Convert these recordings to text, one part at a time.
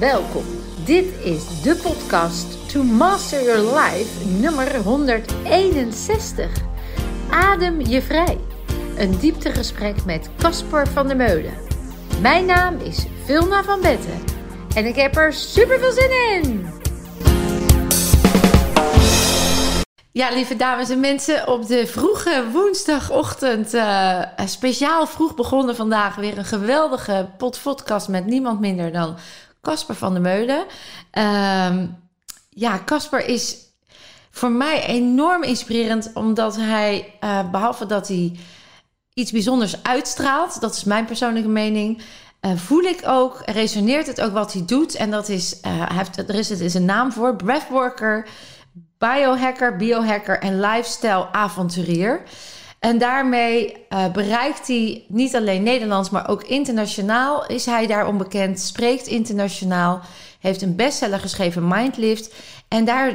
Welkom. Dit is de podcast To Master Your Life nummer 161. Adem je vrij. Een dieptegesprek met Casper van der Meulen. Mijn naam is Vilna van Betten en ik heb er super veel zin in. Ja, lieve dames en mensen, op de vroege woensdagochtend, uh, speciaal vroeg begonnen vandaag, weer een geweldige podcast met niemand minder dan Casper van der Meulen. Uh, ja, Casper is voor mij enorm inspirerend, omdat hij, uh, behalve dat hij iets bijzonders uitstraalt, dat is mijn persoonlijke mening, uh, voel ik ook, resoneert het ook wat hij doet. En dat is, hij heeft, er is, het is een naam voor, breathworker biohacker, biohacker en lifestyle avonturier. En daarmee uh, bereikt hij niet alleen Nederlands, maar ook internationaal is hij daarom bekend. Spreekt internationaal, heeft een bestseller geschreven, Mindlift. En daar,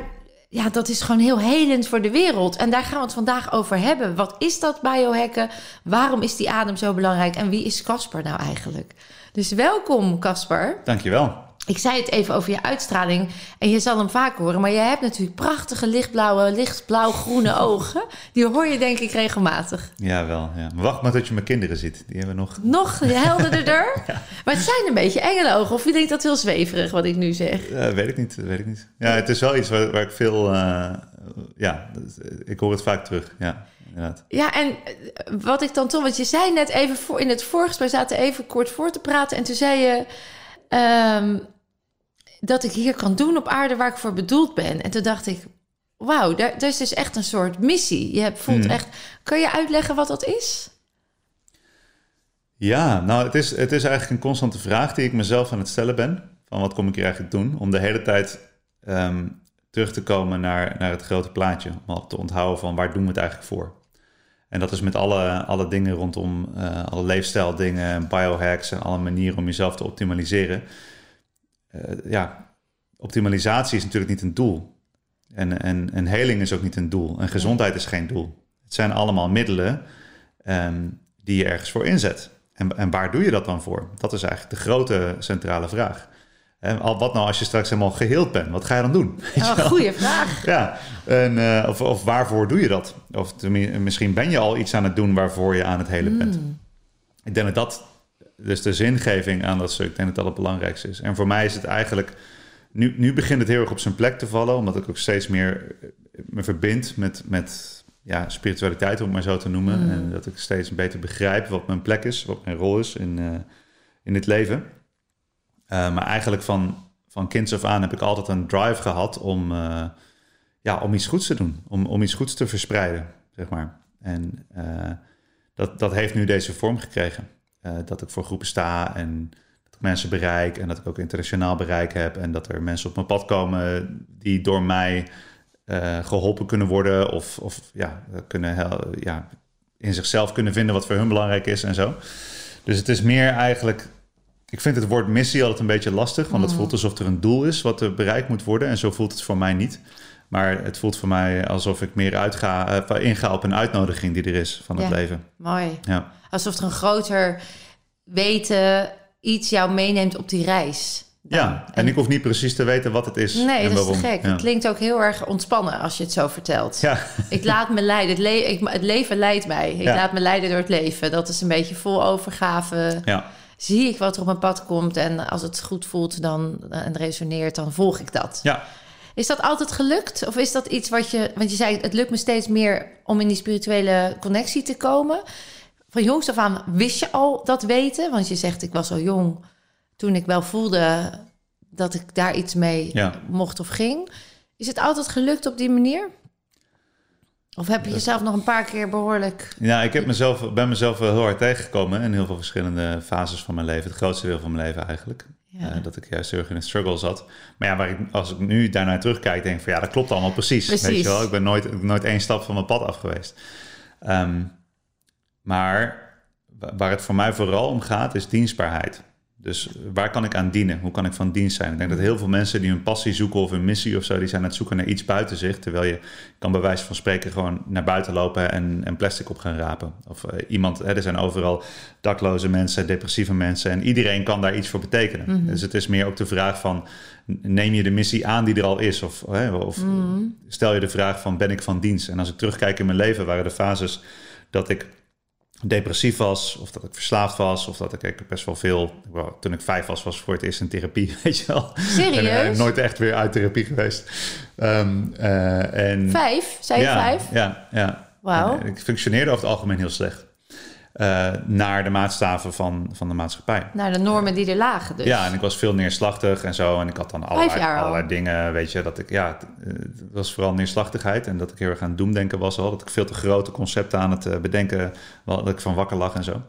ja, dat is gewoon heel helend voor de wereld. En daar gaan we het vandaag over hebben. Wat is dat biohacken? Waarom is die adem zo belangrijk? En wie is Casper nou eigenlijk? Dus welkom, Casper. Dankjewel. Ik zei het even over je uitstraling en je zal hem vaak horen, maar je hebt natuurlijk prachtige lichtblauwe, lichtblauw-groene ogen. Die hoor je denk ik regelmatig. Ja, wel. Ja. Wacht maar tot je mijn kinderen ziet. Die hebben nog... Nog helderder? ja. Maar het zijn een beetje engelenogen. Of je denkt dat heel zweverig wat ik nu zeg? Uh, weet ik niet, weet ik niet. Ja, het is wel iets waar, waar ik veel... Uh, ja, ik hoor het vaak terug, ja. Inderdaad. Ja, en wat ik dan toch... Want je zei net even voor, in het voorgesprek... zaten even kort voor te praten en toen zei je... Um, dat ik hier kan doen op aarde waar ik voor bedoeld ben. En toen dacht ik, wauw, daar, is dus echt een soort missie. Je hebt, voelt hmm. echt. Kun je uitleggen wat dat is? Ja, nou, het is, het is eigenlijk een constante vraag die ik mezelf aan het stellen ben. Van wat kom ik hier eigenlijk doen? Om de hele tijd ehm, terug te komen naar, naar het grote plaatje. Om te onthouden van waar doen we het eigenlijk voor? En dat is met alle, alle dingen rondom uh, alle leefstijldingen, biohacks en alle manieren om jezelf te optimaliseren. Uh, ja, optimalisatie is natuurlijk niet een doel. En, en, en heling is ook niet een doel. En gezondheid is geen doel. Het zijn allemaal middelen um, die je ergens voor inzet. En, en waar doe je dat dan voor? Dat is eigenlijk de grote centrale vraag. En al wat nou als je straks helemaal geheeld bent? Wat ga je dan doen? Oh, goede vraag. Ja, en, uh, of, of waarvoor doe je dat? Of misschien ben je al iets aan het doen waarvoor je aan het helen bent. Mm. Ik denk dat dat dus de zingeving aan dat stuk, ik denk dat dat het belangrijkste is. En voor mij is het eigenlijk, nu, nu begint het heel erg op zijn plek te vallen, omdat ik ook steeds meer eh, me verbind met, met ja, spiritualiteit, om het maar zo te noemen. Mm. En dat ik steeds beter begrijp wat mijn plek is, wat mijn rol is in, uh, in dit leven. Uh, maar eigenlijk van, van kinds af aan heb ik altijd een drive gehad om, uh, ja, om iets goeds te doen, om, om iets goeds te verspreiden, zeg maar. En dat, dat heeft nu deze vorm gekregen. Uh, dat ik voor groepen sta en dat ik mensen bereik en dat ik ook internationaal bereik heb en dat er mensen op mijn pad komen die door mij uh, geholpen kunnen worden of, of ja, kunnen ja, in zichzelf kunnen vinden wat voor hun belangrijk is en zo. Dus het is meer eigenlijk. Ik vind het woord missie altijd een beetje lastig, want het mm. voelt alsof er een doel is wat er bereikt moet worden. En zo voelt het voor mij niet. Maar het voelt voor mij alsof ik meer uitga, uh, inga op een uitnodiging die er is van het ja, leven. Mooi. Ja. Alsof er een groter weten iets jou meeneemt op die reis. Ja, en, ik hoef niet precies te weten wat het is. Nee, en dat waarom. is te gek. Het klinkt ook heel erg ontspannen als je het zo vertelt. Ja. Ik laat me leiden. Het, le ik, het leven leidt mij. Ik laat me leiden door het leven. Dat is een beetje vol overgave. Ja. Zie ik wat er op mijn pad komt en als het goed voelt dan, en resoneert, dan volg ik dat. Ja. Is dat altijd gelukt? Of is dat iets wat je... Want je zei, het lukt me steeds meer om in die spirituele connectie te komen van jongs af aan wist je al dat weten? Want je zegt, ik was al jong toen ik wel voelde dat ik daar iets mee mocht of ging. Is het altijd gelukt op die manier? Of heb je jezelf nog een paar keer behoorlijk... Ja, ik heb mezelf, ben mezelf wel heel hard tegengekomen in heel veel verschillende fases van mijn leven. Het grootste deel van mijn leven eigenlijk. Ja. Uh, dat ik juist heel erg in een struggle zat. Maar ja, waar ik, als ik nu daarnaar terugkijk, denk ik van ja, dat klopt allemaal precies. precies. Weet je wel? Ik ben nooit, nooit één stap van mijn pad af geweest. Um, maar waar het voor mij vooral om gaat, is dienstbaarheid. Dus waar kan ik aan dienen? Hoe kan ik van dienst zijn? Ik denk dat heel veel mensen die hun passie zoeken of een missie of zo, die zijn aan het zoeken naar iets buiten zich. Terwijl je kan bij wijze van spreken gewoon naar buiten lopen en, en plastic op gaan rapen. Of uh, iemand, hè, er zijn overal dakloze mensen, depressieve mensen en iedereen kan daar iets voor betekenen. Mhm. Dus het is meer ook de vraag van, neem je de missie aan die er al is? Of, hè, of Mhm. stel je de vraag van, ben ik van dienst? En als ik terugkijk in mijn leven, waren de fases dat ik depressief was, of dat ik verslaafd was, of dat ik, ik best wel veel. Toen ik vijf was, was voor het eerst in therapie, weet je wel. Serieus? En, uh, nooit echt weer uit therapie geweest. Um, uh, en, vijf? Zijn je ja, vijf? Ja, ja. Wauw. En, ik functioneerde over het algemeen heel slecht. Uh, naar de maatstaven van, van de maatschappij. Naar de normen die er lagen dus. Ja, en ik was veel neerslachtig en zo. En ik had dan allerlei, allerlei dingen, weet je, dat ik, ja, het, was vooral neerslachtigheid. En dat ik heel erg aan het doemdenken was al. Dat ik veel te grote concepten aan het uh, bedenken, dat ik van wakker lag en zo.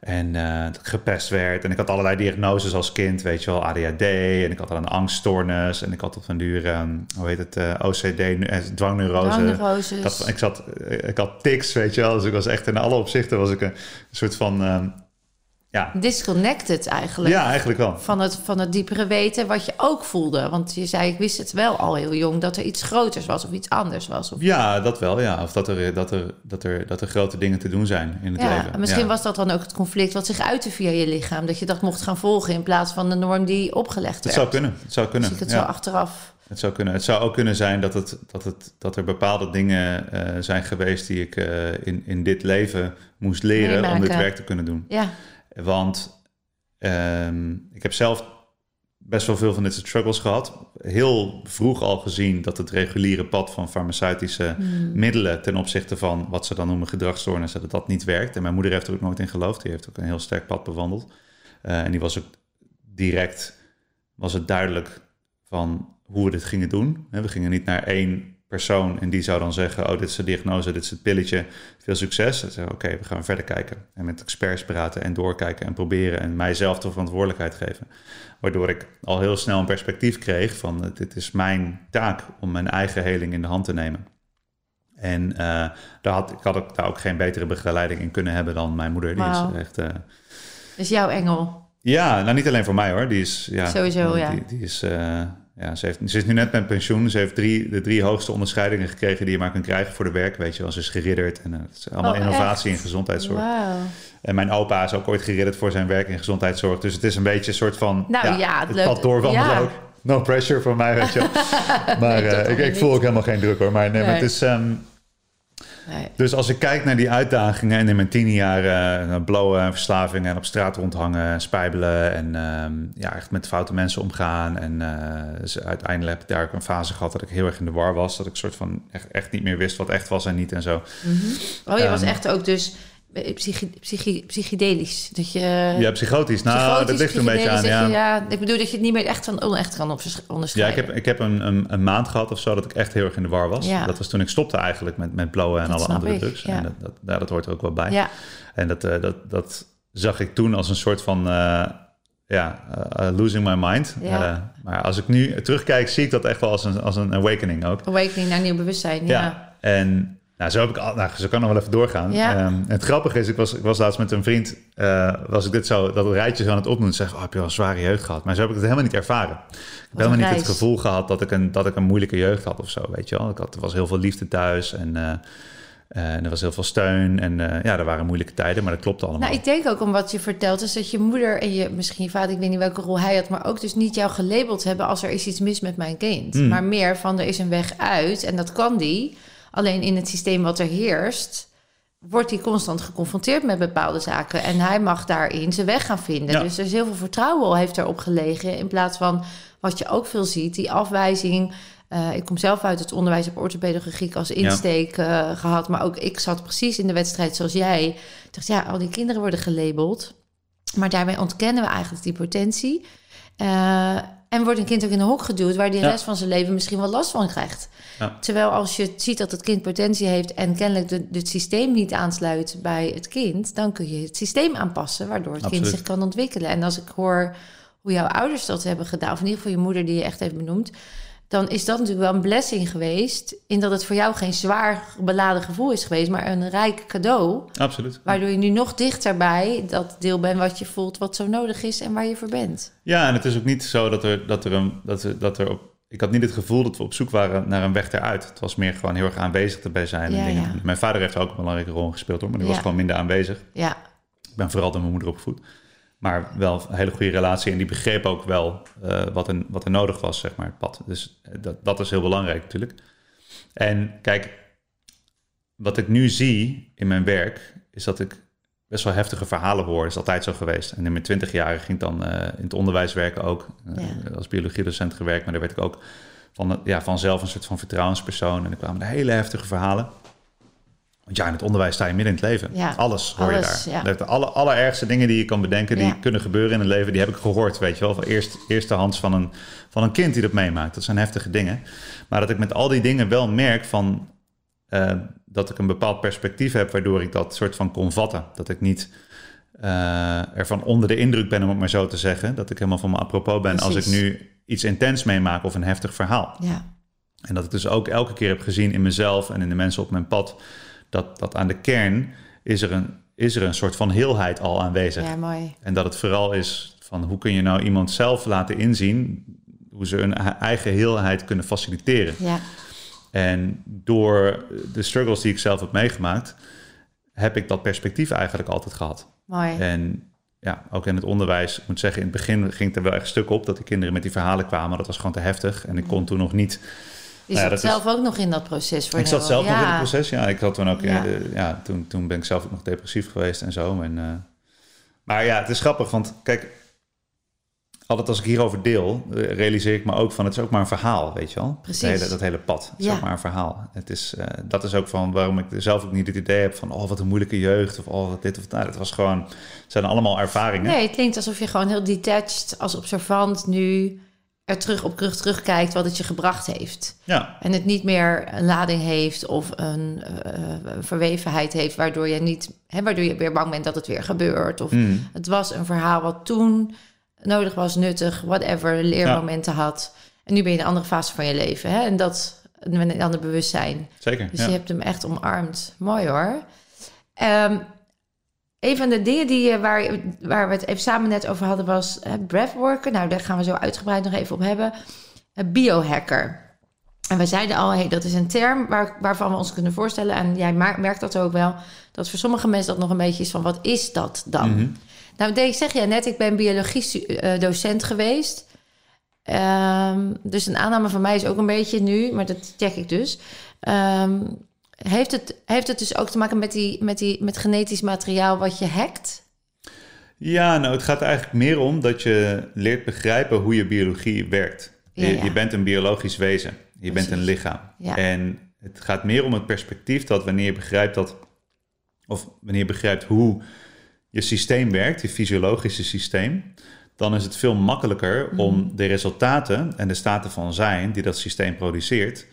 En uh, ik gepest werd. En ik had allerlei diagnoses als kind, weet je wel, ADHD. En ik had al een angststoornis. En ik had op een duur, um, hoe heet het, uh, OCD, uh, dwangneurose. Dwangneuroses. Ik zat, ik had tics, weet je wel. Dus ik was echt in alle opzichten was ik een soort van... Um, ja. Disconnected eigenlijk. Ja, eigenlijk wel. Van het, van het diepere weten wat je ook voelde. Want je zei, ik wist het wel al heel jong, dat er iets groters was of iets anders was. Of... Ja, dat wel, ja. Of dat er, dat, er, dat, er, dat er grote dingen te doen zijn in het ja, leven. Misschien ja. was dat dan ook het conflict wat zich uitte via je lichaam. Dat je dat mocht gaan volgen in plaats van de norm die opgelegd Het werd. zou kunnen, het zou kunnen. Zie ik het ja. zo achteraf. Het zou kunnen. Het zou ook kunnen zijn dat, het, dat, het, dat er bepaalde dingen uh, zijn geweest die ik uh, in, in dit leven moest leren Meemaken. om dit werk te kunnen doen. Ja. Want um, ik heb zelf best wel veel van dit soort struggles gehad. Heel vroeg al gezien dat het reguliere pad van farmaceutische Hmm. middelen ten opzichte van wat ze dan noemen gedragsstoornissen, dat dat niet werkt. En mijn moeder heeft er ook nooit in geloofd. Die heeft ook een heel sterk pad bewandeld. Uh, en die was ook direct, was het duidelijk van hoe we dit gingen doen. We gingen niet naar één persoon en die zou dan zeggen: Oh, dit is de diagnose, dit is het pilletje, veel succes. Dan zeggen Oké, okay, we gaan verder kijken. En met experts praten en doorkijken en proberen en mijzelf de verantwoordelijkheid geven. Waardoor ik al heel snel een perspectief kreeg van: Dit is mijn taak om mijn eigen heling in de hand te nemen. En uh, daar had, ik had ook, daar ook geen betere begeleiding in kunnen hebben dan mijn moeder. Die wow. is echt. Uh, is jouw engel? Ja, nou niet alleen voor mij hoor. Die is. Ja, Sowieso, die, ja. Die, die is. Uh, ja, ze, heeft, ze is nu net met pensioen. Ze heeft drie, de drie hoogste onderscheidingen gekregen die je maar kunt krijgen voor de werk. Weet je wel, ze is geridderd. En het is allemaal oh, innovatie echt? in gezondheidszorg. Wow. En mijn opa is ook ooit geridderd voor zijn werk in gezondheidszorg. Dus het is een beetje een soort van... Nou ja, ja het pad doorwandelen ja. ook. No pressure voor mij, weet je. Maar Nee, uh, dat ik, ik voel ook helemaal geen druk hoor. Maar, nee, maar het is... Um, Nee. dus als ik kijk naar die uitdagingen en in mijn tien jaar uh, blowen en verslavingen en op straat rondhangen, spijbelen en um, ja, echt met foute mensen omgaan. En uh, dus uiteindelijk heb ik daar ook een fase gehad dat ik heel erg in de war was. Dat ik soort van echt, echt niet meer wist wat echt was en niet en zo. Oh, je was Ehm, echt ook dus eh, psychi psychi psychedelisch. Dat je... Ja, psychotisch. Nou, psychotisch, dat ligt er een beetje aan. Ja. je- ja, ik bedoel dat je het niet meer echt van onecht kan op- Ja, onderscheiden. ik heb, ik heb een, een, een maand gehad of zo dat ik echt heel erg in de war was. Ja. Dat was toen ik stopte eigenlijk met, met blowen en Dat alle andere ik, drugs. ja. En dat, dat, ja, dat hoort er ook wel bij. Ja, En dat, eh, dat, dat zag ik toen als een soort van, eh, ja, eh, eh, losing my mind. Ja. Eh, maar als ik nu terugkijk, zie ik dat echt wel als een, als een awakening ook. awakening naar nieuw bewustzijn. Ja. En nou, zo heb ik al, nou, zo kan nog wel even doorgaan. Ja. Ehm, het grappige is, ik was, ik was laatst met een vriend, eh, was ik dit zo, dat rijtje zo aan het opnoemen. Zeg, oh, heb je wel een zware jeugd gehad? Maar zo heb ik het helemaal niet ervaren. Ik heb helemaal niet het gevoel gehad dat ik, een, dat ik een moeilijke jeugd had of zo, weet je wel. Ik had, er was heel veel liefde thuis en, eh, eh, en er was heel veel steun. En ja, er waren moeilijke tijden, maar dat klopte allemaal. Nou, ik denk ook om wat je vertelt, is dat je moeder en je, misschien je vader, ik weet niet welke rol hij had, maar ook dus niet jou gelabeld hebben als er is iets mis met mijn kind. Mm. Maar meer van er is een weg uit en dat kan die. Alleen in het systeem wat er heerst, wordt hij constant geconfronteerd met bepaalde zaken. En hij mag daarin zijn weg gaan vinden. Ja. Dus er is heel veel vertrouwen al heeft erop gelegen. In plaats van wat je ook veel ziet, die afwijzing. Eh, ik kom zelf uit het onderwijs, heb orthopedagogiek als insteek eh, gehad. Maar ook ik zat precies in de wedstrijd zoals jij. Ik dacht, ja, al die kinderen worden gelabeld. Maar daarmee ontkennen we eigenlijk die potentie. Eh, en wordt een kind ook in een hok geduwd... waar die Ja. rest van zijn leven misschien wel last van krijgt. Ja. Terwijl als je ziet dat het kind potentie heeft... en kennelijk de, het systeem niet aansluit bij het kind... dan kun je het systeem aanpassen... waardoor het kind zich kan ontwikkelen. En als ik hoor hoe jouw ouders dat hebben gedaan... of in ieder geval je moeder die je echt heeft benoemd... dan is dat natuurlijk wel een blessing geweest. In dat het voor jou geen zwaar beladen gevoel is geweest, maar een rijk cadeau. Absoluut. Waardoor je nu nog dichter bij dat deel bent wat je voelt, wat zo nodig is en waar je voor bent. Ja, en het is ook niet zo dat er, dat er, een, dat er, dat er op. Ik had niet het gevoel dat we op zoek waren naar een weg eruit. Het was meer gewoon heel erg aanwezig erbij zijn. Ja, en dingen. ja. Mijn vader heeft ook een belangrijke rol gespeeld hoor, maar die was gewoon minder aanwezig. Ja, Ik ben vooral door mijn moeder opgevoed. Maar wel een hele goede relatie. En die begreep ook wel eh, wat, er, wat er nodig was, zeg maar, het pad. Dus eh, dat, dat is heel belangrijk natuurlijk. En kijk, wat ik nu zie in mijn werk... is dat ik best wel heftige verhalen hoor. Dat is altijd zo geweest. En in mijn twintig jaar ging ik dan eh, in het onderwijs werken ook. Eh, Ja. Als biologiedocent gewerkt. Maar daar werd ik ook van, ja, vanzelf een soort van vertrouwenspersoon. En er kwamen hele heftige verhalen. Want ja, in het onderwijs sta je midden in het leven. Ja, alles hoor alles, je ja. daar. De alle, allerergste dingen die je kan bedenken, die Ja. kunnen gebeuren in het leven, die heb ik gehoord, weet je wel. Van eerst, eerstehands van een, van een kind die dat meemaakt. Dat zijn heftige dingen. Maar dat ik met al die dingen wel merk van... eh, dat ik een bepaald perspectief heb, waardoor ik dat soort van kon vatten. Dat ik niet eh, ervan onder de indruk ben, om het maar zo te zeggen. Dat ik helemaal van me apropos ben als ik nu iets intens meemaak of een heftig verhaal. ja, En dat ik dus ook elke keer heb gezien in mezelf en in de mensen op mijn pad, dat, dat aan de kern is er, een, is er een soort van heelheid al aanwezig. ja, mooi. En dat het vooral is van hoe kun je nou iemand zelf laten inzien hoe ze hun eigen heelheid kunnen faciliteren. Ja, En door de struggles die ik zelf heb meegemaakt, heb ik dat perspectief eigenlijk altijd gehad. mooi. En ja, ook in het onderwijs, ik moet zeggen, in het begin ging het er wel echt stuk op dat die kinderen met die verhalen kwamen. Dat was gewoon te heftig. En ik kon toen nog niet Je Nou ja, zat is- zelf ook nog in dat proces voor ik zat zelf nog in ja. het proces. Ja, ik had toen ook. Ja. Ja. ja, toen, toen ben ik zelf ook nog depressief geweest en zo. En, eh, maar ja, het is grappig, want kijk, altijd als ik hierover deel, eh, realiseer ik me ook van het is ook maar een verhaal, weet je wel? Precies. Dat hele, dat hele pad. Het is Ja. ook maar een verhaal. Het is, eh, dat is ook van waarom ik zelf ook niet het idee heb van oh, wat een moeilijke jeugd of oh, wat dit of dat. Het was gewoon, het zijn allemaal ervaringen. Nee, het klinkt alsof je gewoon heel detached als observant nu er terug op terug terugkijkt wat het je gebracht heeft. Ja, En het niet meer een lading heeft of een, eh, een verwevenheid heeft, waardoor je niet, hè, waardoor je weer bang bent dat het weer gebeurt. Of Mm. het was een verhaal wat toen nodig was, nuttig, whatever, leermomenten had. En nu ben je in een andere fase van je leven. Hè? En dat met een ander bewustzijn. zeker. Dus ja. je hebt hem echt omarmd. Mooi hoor. Ehm, een van de dingen die, je- waar, waar we het even samen net over hadden was uh, breathworken. Nou, daar gaan we zo uitgebreid nog even op hebben. Een biohacker. En we zeiden al, hey, dat is een term waar, waarvan we ons kunnen voorstellen. En jij merkt dat ook wel. Dat voor sommige mensen dat nog een beetje is van, wat is dat dan? Mhm. Nou, ik zeg jij net, ik ben biologie eh, docent geweest. Ehm, dus een aanname van mij is ook een beetje nu, maar dat check ik dus. Ehm, heeft, het, heeft het dus ook te maken met, die, met, die, met genetisch materiaal wat je hackt? Ja, nou, het gaat eigenlijk meer om dat je leert begrijpen hoe je biologie werkt. Ja, je, ja. je bent een biologisch wezen. Je bent een lichaam. Ja. En het gaat meer om het perspectief dat wanneer je begrijpt dat, of wanneer je begrijpt hoe je systeem werkt, je fysiologische systeem, dan is het veel makkelijker Mhm. om de resultaten en de staten van zijn die dat systeem produceert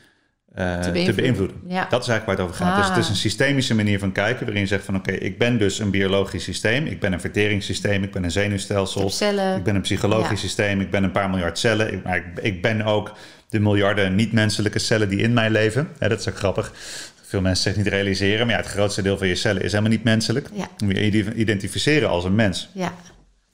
eh, te, beïnvloeden. beïnvloeden. Ja. Dat is eigenlijk waar het over gaat. Dus Ah. het is een systemische manier van kijken, waarin je zegt van oké, ik ben dus een biologisch systeem, ik ben een verteringssysteem, ik ben een zenuwstelsel, ik ben een psychologisch Ja. systeem, ik ben een paar miljard cellen, ik, maar ik, ik ben ook de miljarden niet-menselijke cellen die in mij leven. Ja, dat is ook grappig. Veel mensen zich niet realiseren, maar ja, het grootste deel van je cellen is helemaal niet menselijk. Ja. Moet je ide- identificeren als een mens. Ja,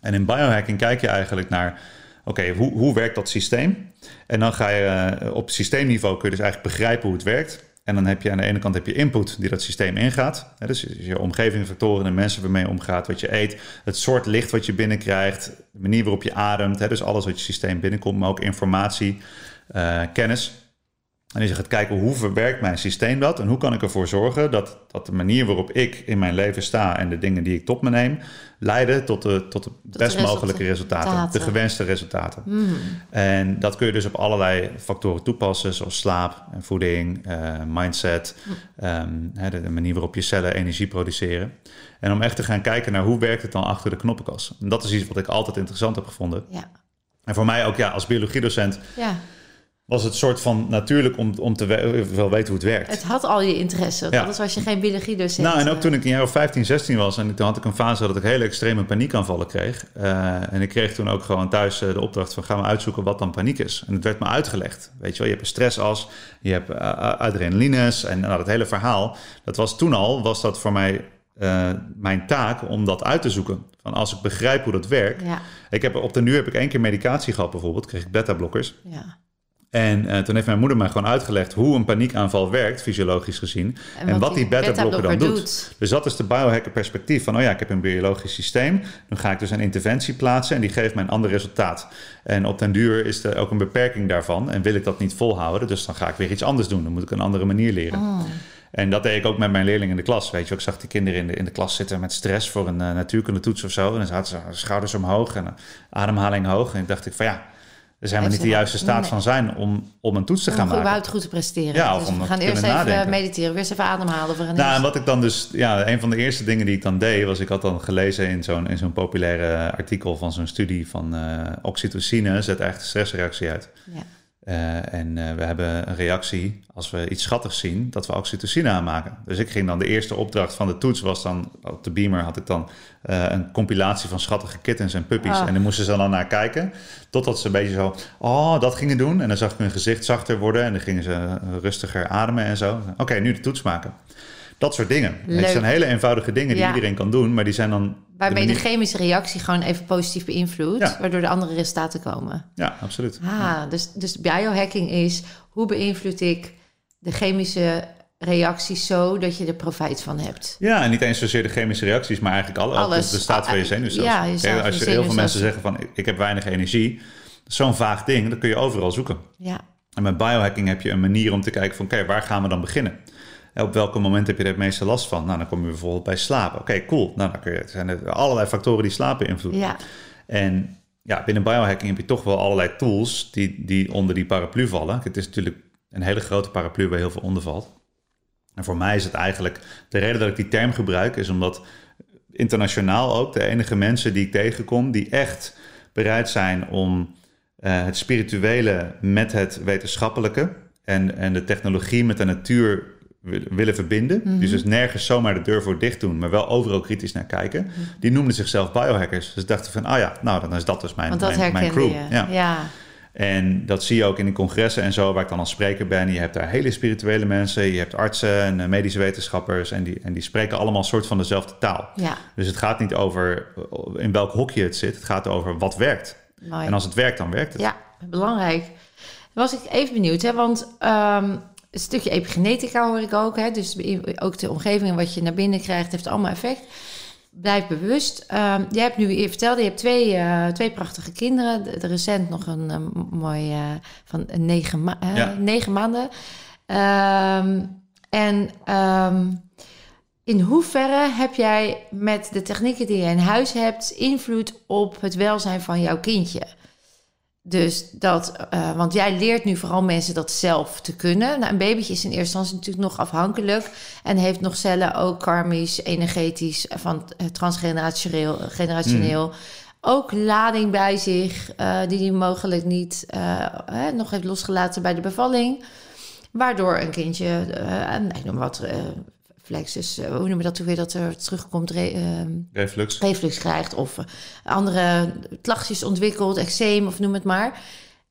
En in biohacking kijk je eigenlijk naar, oké, hoe, hoe werkt dat systeem? En dan ga je eh, op systeemniveau kun je dus eigenlijk begrijpen hoe het werkt. En dan heb je aan de ene kant heb je input die dat systeem ingaat. Dus je omgeving, factoren, de mensen waarmee je omgaat, wat je eet, het soort licht wat je binnenkrijgt, de manier waarop je ademt. Dus alles wat je systeem binnenkomt, maar ook informatie, eh, kennis. En je gaat kijken hoe verwerkt mijn systeem dat en hoe kan ik ervoor zorgen dat, dat de manier waarop ik in mijn leven sta en de dingen die ik tot me neem, leiden tot de, tot de best mogelijke resultaten, de gewenste resultaten. Mhm. En dat kun je dus op allerlei factoren toepassen, zoals slaap, en voeding, eh, mindset, ehm, hè, de, de manier waarop je cellen energie produceren. En om echt te gaan kijken naar hoe werkt het dan achter de knoppenkast. En dat is iets wat ik altijd interessant heb gevonden. ja, En voor mij ook ja, als biologiedocent ja. Was het soort van natuurlijk om, om te we- wel weten hoe het werkt. Het had al je interesse. Ja. Anders was je geen biologie-docent. Nou, en ook toen ik een jaar of 15, 16 was... en toen had ik een fase dat ik hele extreme paniekaanvallen kreeg. Eh, en ik kreeg toen ook gewoon thuis eh, de opdracht van... ga maar uitzoeken wat dan paniek is. En het werd me uitgelegd. Weet je wel, je hebt een stressas, je hebt eh, adrenalines... en nou, dat hele verhaal. Dat was toen al, was dat voor mij mijn taak om dat uit te zoeken. Van als ik begrijp hoe dat werkt... Ja, Ik heb, op de nu heb ik één keer medicatie gehad bijvoorbeeld. Kreeg ik beta-blokkers. ja. En eh, toen heeft mijn moeder mij gewoon uitgelegd hoe een paniekaanval werkt, fysiologisch gezien. En, wat, die beta-blokker dan doet. Dus dat is de biohacker perspectief van, oh ja, ik heb een biologisch systeem. Dan ga ik dus een interventie plaatsen en die geeft mij een ander resultaat. En op den duur is er ook een beperking daarvan. En wil ik dat niet volhouden, dus dan ga ik weer iets anders doen. Dan moet ik een andere manier leren. Oh. En dat deed ik ook met mijn leerlingen in de klas. Weet je, ik zag die kinderen in de, in de klas zitten met stress voor een uh, natuurkundetoets of zo. En dan zaten ze schouders omhoog en ademhaling hoog. En ik dacht ik van ja, zijn we niet de juiste staat nee. van zijn om, om een toets te Om gaan maken. überhaupt goed te presteren. Ja, of dus om we gaan eerst even nadenken. mediteren. Eerst even ademhalen. Voor een Nou, en wat ik dan dus, ja, een van de eerste dingen die ik dan deed, was ik had dan gelezen in zo'n, in zo'n populaire artikel van zo'n studie van eh, oxytocine zet eigenlijk de stressreactie uit. Ja. Uh, en uh, we hebben een reactie als we iets schattigs zien, dat we oxytocine aanmaken. Dus ik ging dan, de eerste opdracht van de toets was dan, op de beamer had ik dan uh, een compilatie van schattige kittens en puppies. Ah. En dan moesten ze dan naar kijken, totdat ze een beetje zo, oh, dat gingen doen. En dan zag ik hun gezicht zachter worden en dan gingen ze rustiger ademen en zo. Oké, okay, nu de toets maken. Dat soort dingen. Het zijn hele eenvoudige dingen die ja. iedereen kan doen, maar die zijn dan... Waarmee de, de, chemische reactie gewoon even positief beïnvloedt, Ja. waardoor de andere resultaten komen. Ja, absoluut. Ah, dus, dus biohacking is hoe beïnvloed ik de chemische reacties zo dat je er profijt van hebt. Ja, en niet eens zozeer de chemische reacties, maar eigenlijk alle, Alles. de staat van je zenuwstelsel. Ja, je staat van als je heel veel mensen zenuwstelsel. zeggen van ik heb weinig energie, zo'n vaag ding, dat kun je overal zoeken. Ja, En met biohacking heb je een manier om te kijken van oké, waar gaan we dan beginnen? Op welk moment heb je er het meeste last van? Nou, dan kom je bijvoorbeeld bij slapen. Oké, cool. Nou, dan kun je, er zijn er allerlei factoren die slapen beïnvloeden. ja, En ja, binnen biohacking heb je toch wel allerlei tools die, die onder die paraplu vallen. Het is natuurlijk een hele grote paraplu waar heel veel onder valt. En voor mij is het eigenlijk, de reden dat ik die term gebruik, is omdat internationaal ook de enige mensen die ik tegenkom die echt bereid zijn om uh, het spirituele met het wetenschappelijke en, en de technologie met de natuur willen verbinden. Mm -hmm. Dus, dus nergens zomaar de deur voor dicht doen, maar wel overal kritisch naar kijken. Mm -hmm. Die noemden zichzelf biohackers. Dus dachten van, ah ja, nou dan is dat dus mijn, mijn, mijn crew. Ja. ja. En dat zie je ook in de congressen en zo, waar ik dan als spreker ben. Je hebt daar hele spirituele mensen, je hebt artsen en uh, medische wetenschappers. En die, en die spreken allemaal soort van dezelfde taal. Ja. Dus het gaat niet over in welk hokje het zit. Het gaat over wat werkt. Mooi. En als het werkt, dan werkt het. Ja, belangrijk. Was ik even benieuwd, hè? want um, een stukje epigenetica hoor ik ook. Hè? Dus ook de omgeving en wat je naar binnen krijgt, heeft allemaal effect. Blijf bewust. Um, jij hebt nu weer verteld, je hebt twee, uh, twee prachtige kinderen. De, de recent nog een, een mooi uh, van negen, ma uh, Ja. negen maanden. Um, en um, in hoeverre heb jij met de technieken die je in huis hebt invloed op het welzijn van jouw kindje? Dus dat, uh, want jij leert nu vooral mensen dat zelf te kunnen. Nou, een babytje is in eerste instantie natuurlijk nog afhankelijk en heeft nog cellen ook karmisch, energetisch, van uh, transgenerationeel, generationeel. Mm. Ook lading bij zich, uh, die hij mogelijk niet hè, nog heeft losgelaten bij de bevalling. Waardoor een kindje, ik noem wat, flexus, hoe noemen we dat toen weer, dat er terugkomt, re, uh, reflux. reflux krijgt of uh, andere klachtjes ontwikkelt, eczeem of noem het maar.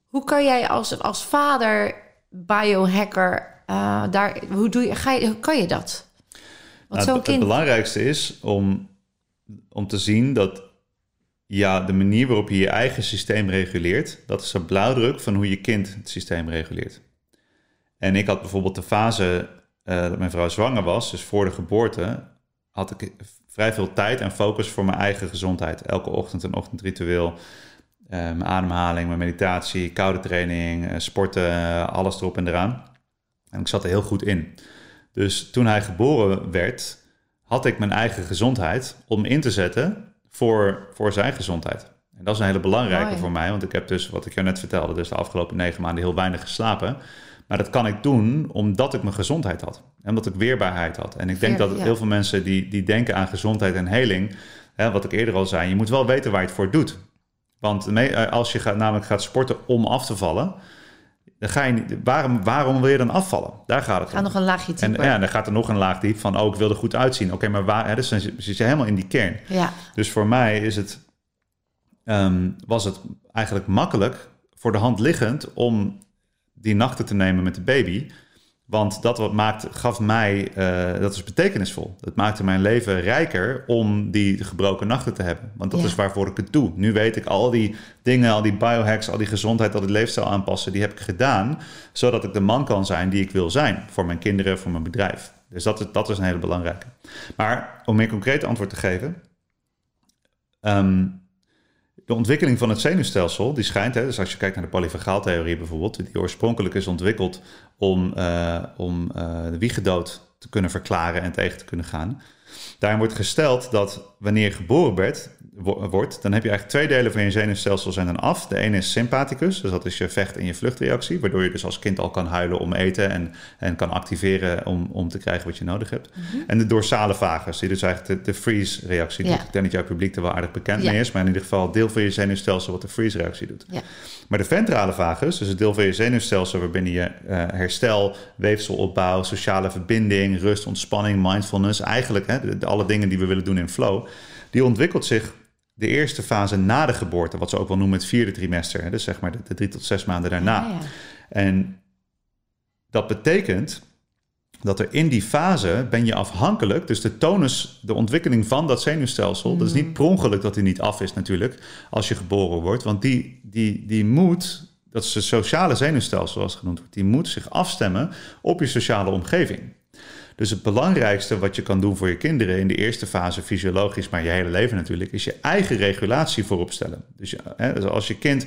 Hoe kan jij als, als vader, biohacker, uh, daar, hoe, doe je, ga je, hoe kan je dat? Want nou, het, kind... het belangrijkste is om, om te zien dat ja, de manier waarop je je eigen systeem reguleert, dat is de blauwdruk van hoe je kind het systeem reguleert. En ik had bijvoorbeeld de fase uh, dat mijn vrouw zwanger was, dus voor de geboorte, had ik vrij veel tijd en focus voor mijn eigen gezondheid. Elke ochtend een ochtendritueel. Uh, mijn ademhaling, mijn meditatie, koude training, uh, sporten, alles erop en eraan. En ik zat er heel goed in. Dus toen hij geboren werd, had ik mijn eigen gezondheid om in te zetten voor, voor zijn gezondheid. En dat is een hele belangrijke Mooi. voor mij, want ik heb dus, wat ik jou net vertelde, dus de afgelopen negen maanden heel weinig geslapen. Maar dat kan ik doen omdat ik mijn gezondheid had. En omdat ik weerbaarheid had. En ik denk dat ja. heel veel mensen die, die denken aan gezondheid en heling... Hè, wat ik eerder al zei, je moet wel weten waar je het voor doet. Want mee, als je gaat, namelijk gaat sporten om af te vallen... dan ga je niet, waarom, waarom wil je dan afvallen? Daar gaat het Ga om. nog een laagje En dieper. ja, dan gaat er nog een laag diep van, oh, ik wil er goed uitzien. Oké, maar waar, hè, dus dan zit zit je helemaal in die kern. ja. Dus voor mij is het, ehm, was het eigenlijk makkelijk, voor de hand liggend, om die nachten te nemen met de baby. Want dat wat maakt, gaf mij, eh, dat is betekenisvol. Het maakte mijn leven rijker om die gebroken nachten te hebben. Want dat Ja. is waarvoor ik het doe. Nu weet ik al die dingen, al die biohacks, al die gezondheid, al die leefstijl aanpassen, die heb ik gedaan. Zodat ik de man kan zijn die ik wil zijn. Voor mijn kinderen, voor mijn bedrijf. Dus dat is, dat is een hele belangrijke. Maar om meer concreet antwoord te geven. ehm, de ontwikkeling van het zenuwstelsel, die schijnt, hè, dus als je kijkt naar de polyvagaaltheorie bijvoorbeeld, die oorspronkelijk is ontwikkeld om, eh, om eh, de wiegedood te kunnen verklaren en tegen te kunnen gaan. Daarin wordt gesteld dat wanneer je geboren werd, wordt, dan heb je eigenlijk twee delen van je zenuwstelsel zijn dan af. De ene is sympathicus, dus dat is je vecht- en je vluchtreactie, waardoor je dus als kind al kan huilen om eten en, en kan activeren om, om te krijgen wat je nodig hebt. En de dorsale vagus, die dus eigenlijk de, de freeze-reactie Ja. doet. Ik denk dat jouw publiek er wel aardig bekend Ja. mee is, maar in ieder geval deel van je zenuwstelsel wat de freeze-reactie doet. Ja. Maar de ventrale vagus, dus het deel van je zenuwstelsel waarbinnen je eh, herstel, weefselopbouw, sociale verbinding, rust, ontspanning, mindfulness, eigenlijk hè, de, de- alle dingen die we willen doen in flow, die ontwikkelt zich de eerste fase na de geboorte, wat ze ook wel noemen het vierde trimester, hè, dus zeg maar de, de drie tot zes maanden daarna. Ja, ja. En dat betekent dat er in die fase ben je afhankelijk, dus de tonus, de ontwikkeling van dat zenuwstelsel, dat is niet per ongeluk dat die niet af is natuurlijk, als je geboren wordt, want die, die, die moet, dat is het sociale zenuwstelsel zoals het genoemd wordt, die moet zich afstemmen op je sociale omgeving. Dus het belangrijkste wat je kan doen voor je kinderen in de eerste fase, fysiologisch, maar je hele leven natuurlijk, is je eigen regulatie voorop stellen. Dus, hè, dus als je kind